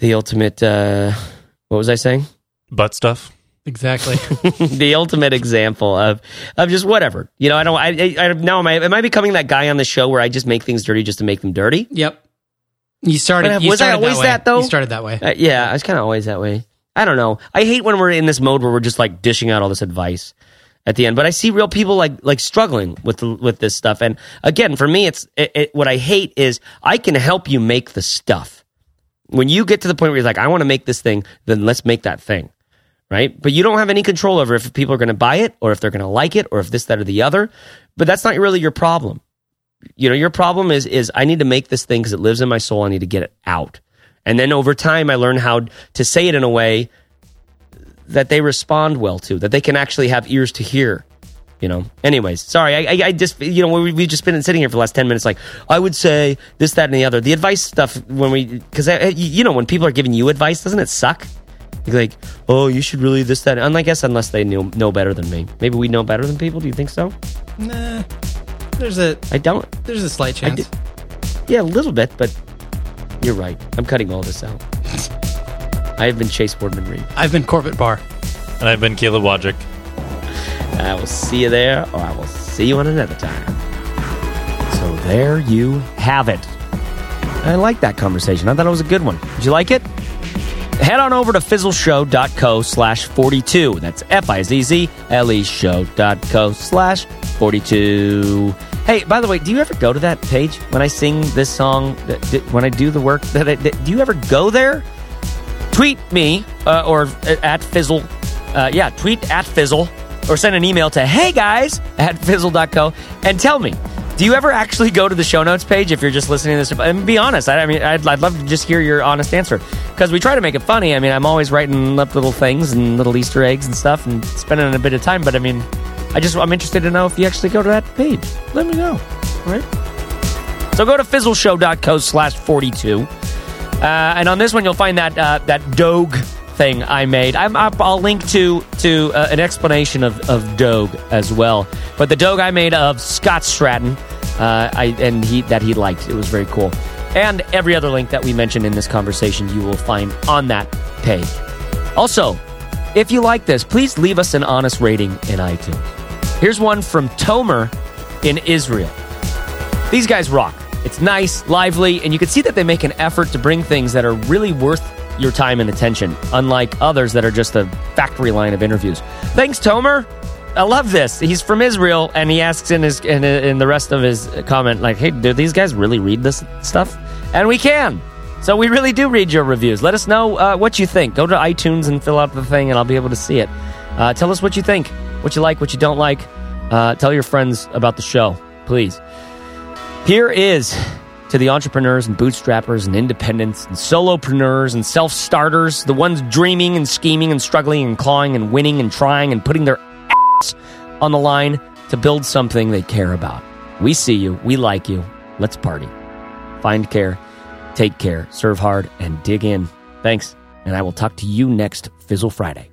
the ultimate uh, what was i saying Butt stuff. Exactly. (laughs) the ultimate example of of just whatever. You know, I don't. I, I, I now am I am I becoming that guy on the show where I just make things dirty just to make them dirty? yep. You started. But you was I started always way. that, though? You started that way. Uh, yeah, I was kind of always that way. I don't know. I hate when we're in this mode where we're just like dishing out all this advice at the end. But I see real people like like struggling with with this stuff. And again, for me, it's it, it, what I hate is I can help you make the stuff. When you get to the point where you're like, I want to make this thing, then let's make that thing. Right? But you don't have any control over if people are going to buy it or if they're going to like it or if this, that, or the other. But that's not really your problem. You know, your problem is is I need to make this thing because it lives in my soul. I need to get it out. And then over time, I learn how to say it in a way that they respond well to, that they can actually have ears to hear. You know. Anyways, sorry. I, I, I just you know we, we've just been sitting here for the last ten minutes. Like I would say this, that, and the other. The advice stuff when we because uh, you know when people are giving you advice, doesn't it suck? Like, oh, you should really this, that. And I guess unless they know know better than me, maybe we know better than people. Do you think so? Nah. There's a I don't. there's a slight chance. Yeah, a little bit, but you're right. I'm cutting all this out. I have been Chase Boardman Reed. I've been Corbett Barr. And I've been Caleb Wojcik. I will see you there, or I will see you on another time. So there you have it. I like that conversation. I thought it was a good one. Did you like it? Head on over to fizzleshow.co slash 42. That's F-I-Z-Z-L-E show.co slash 42. Hey, by the way, do you ever go to that page when I sing this song, that- that- when I do the work? That I, that- Do you ever go there? Tweet me uh, or at fizzle uh, yeah tweet at fizzle or send an email to hey guys at fizzle.co and tell me do you ever actually go to the show notes page if you're just listening to this and be honest i, I mean I'd, I'd love to just hear your honest answer because we try to make it funny i mean i'm always writing up little things and little easter eggs and stuff and spending a bit of time but i mean I just I'm interested to know if you actually go to that page. Let me know. All right. So go to fizzleshow.co slash 42. Uh, and on this one, you'll find that uh, that Doge thing I made. i will link to to uh, an explanation of, of Doge as well. But the Doge I made of Scott Stratten, uh, I, and he that he liked. It was very cool. And every other link that we mentioned in this conversation, you will find on that page. Also, if you like this, please leave us an honest rating in iTunes. Here's one from Tomer in Israel. These guys rock. It's nice, lively, and you can see that they make an effort to bring things that are really worth your time and attention, unlike others that are just a factory line of interviews. Thanks, Tomer. I love this. He's from Israel, and he asks in his in, in the rest of his comment, like, "Hey, do these guys really read this stuff?" And we can. So we really do read your reviews. Let us know uh, what you think. Go to iTunes and fill out the thing, and I'll be able to see it. Uh, tell us what you think, what you like, what you don't like. Uh, tell your friends about the show, please. Here is to the entrepreneurs and bootstrappers and independents and solopreneurs and self starters, the ones dreaming and scheming and struggling and clawing and winning and trying and putting their ass on the line to build something they care about. We see you. We like you. Let's party. Find care, take care, serve hard, and dig in. Thanks, and I will talk to you next Fizzle Friday.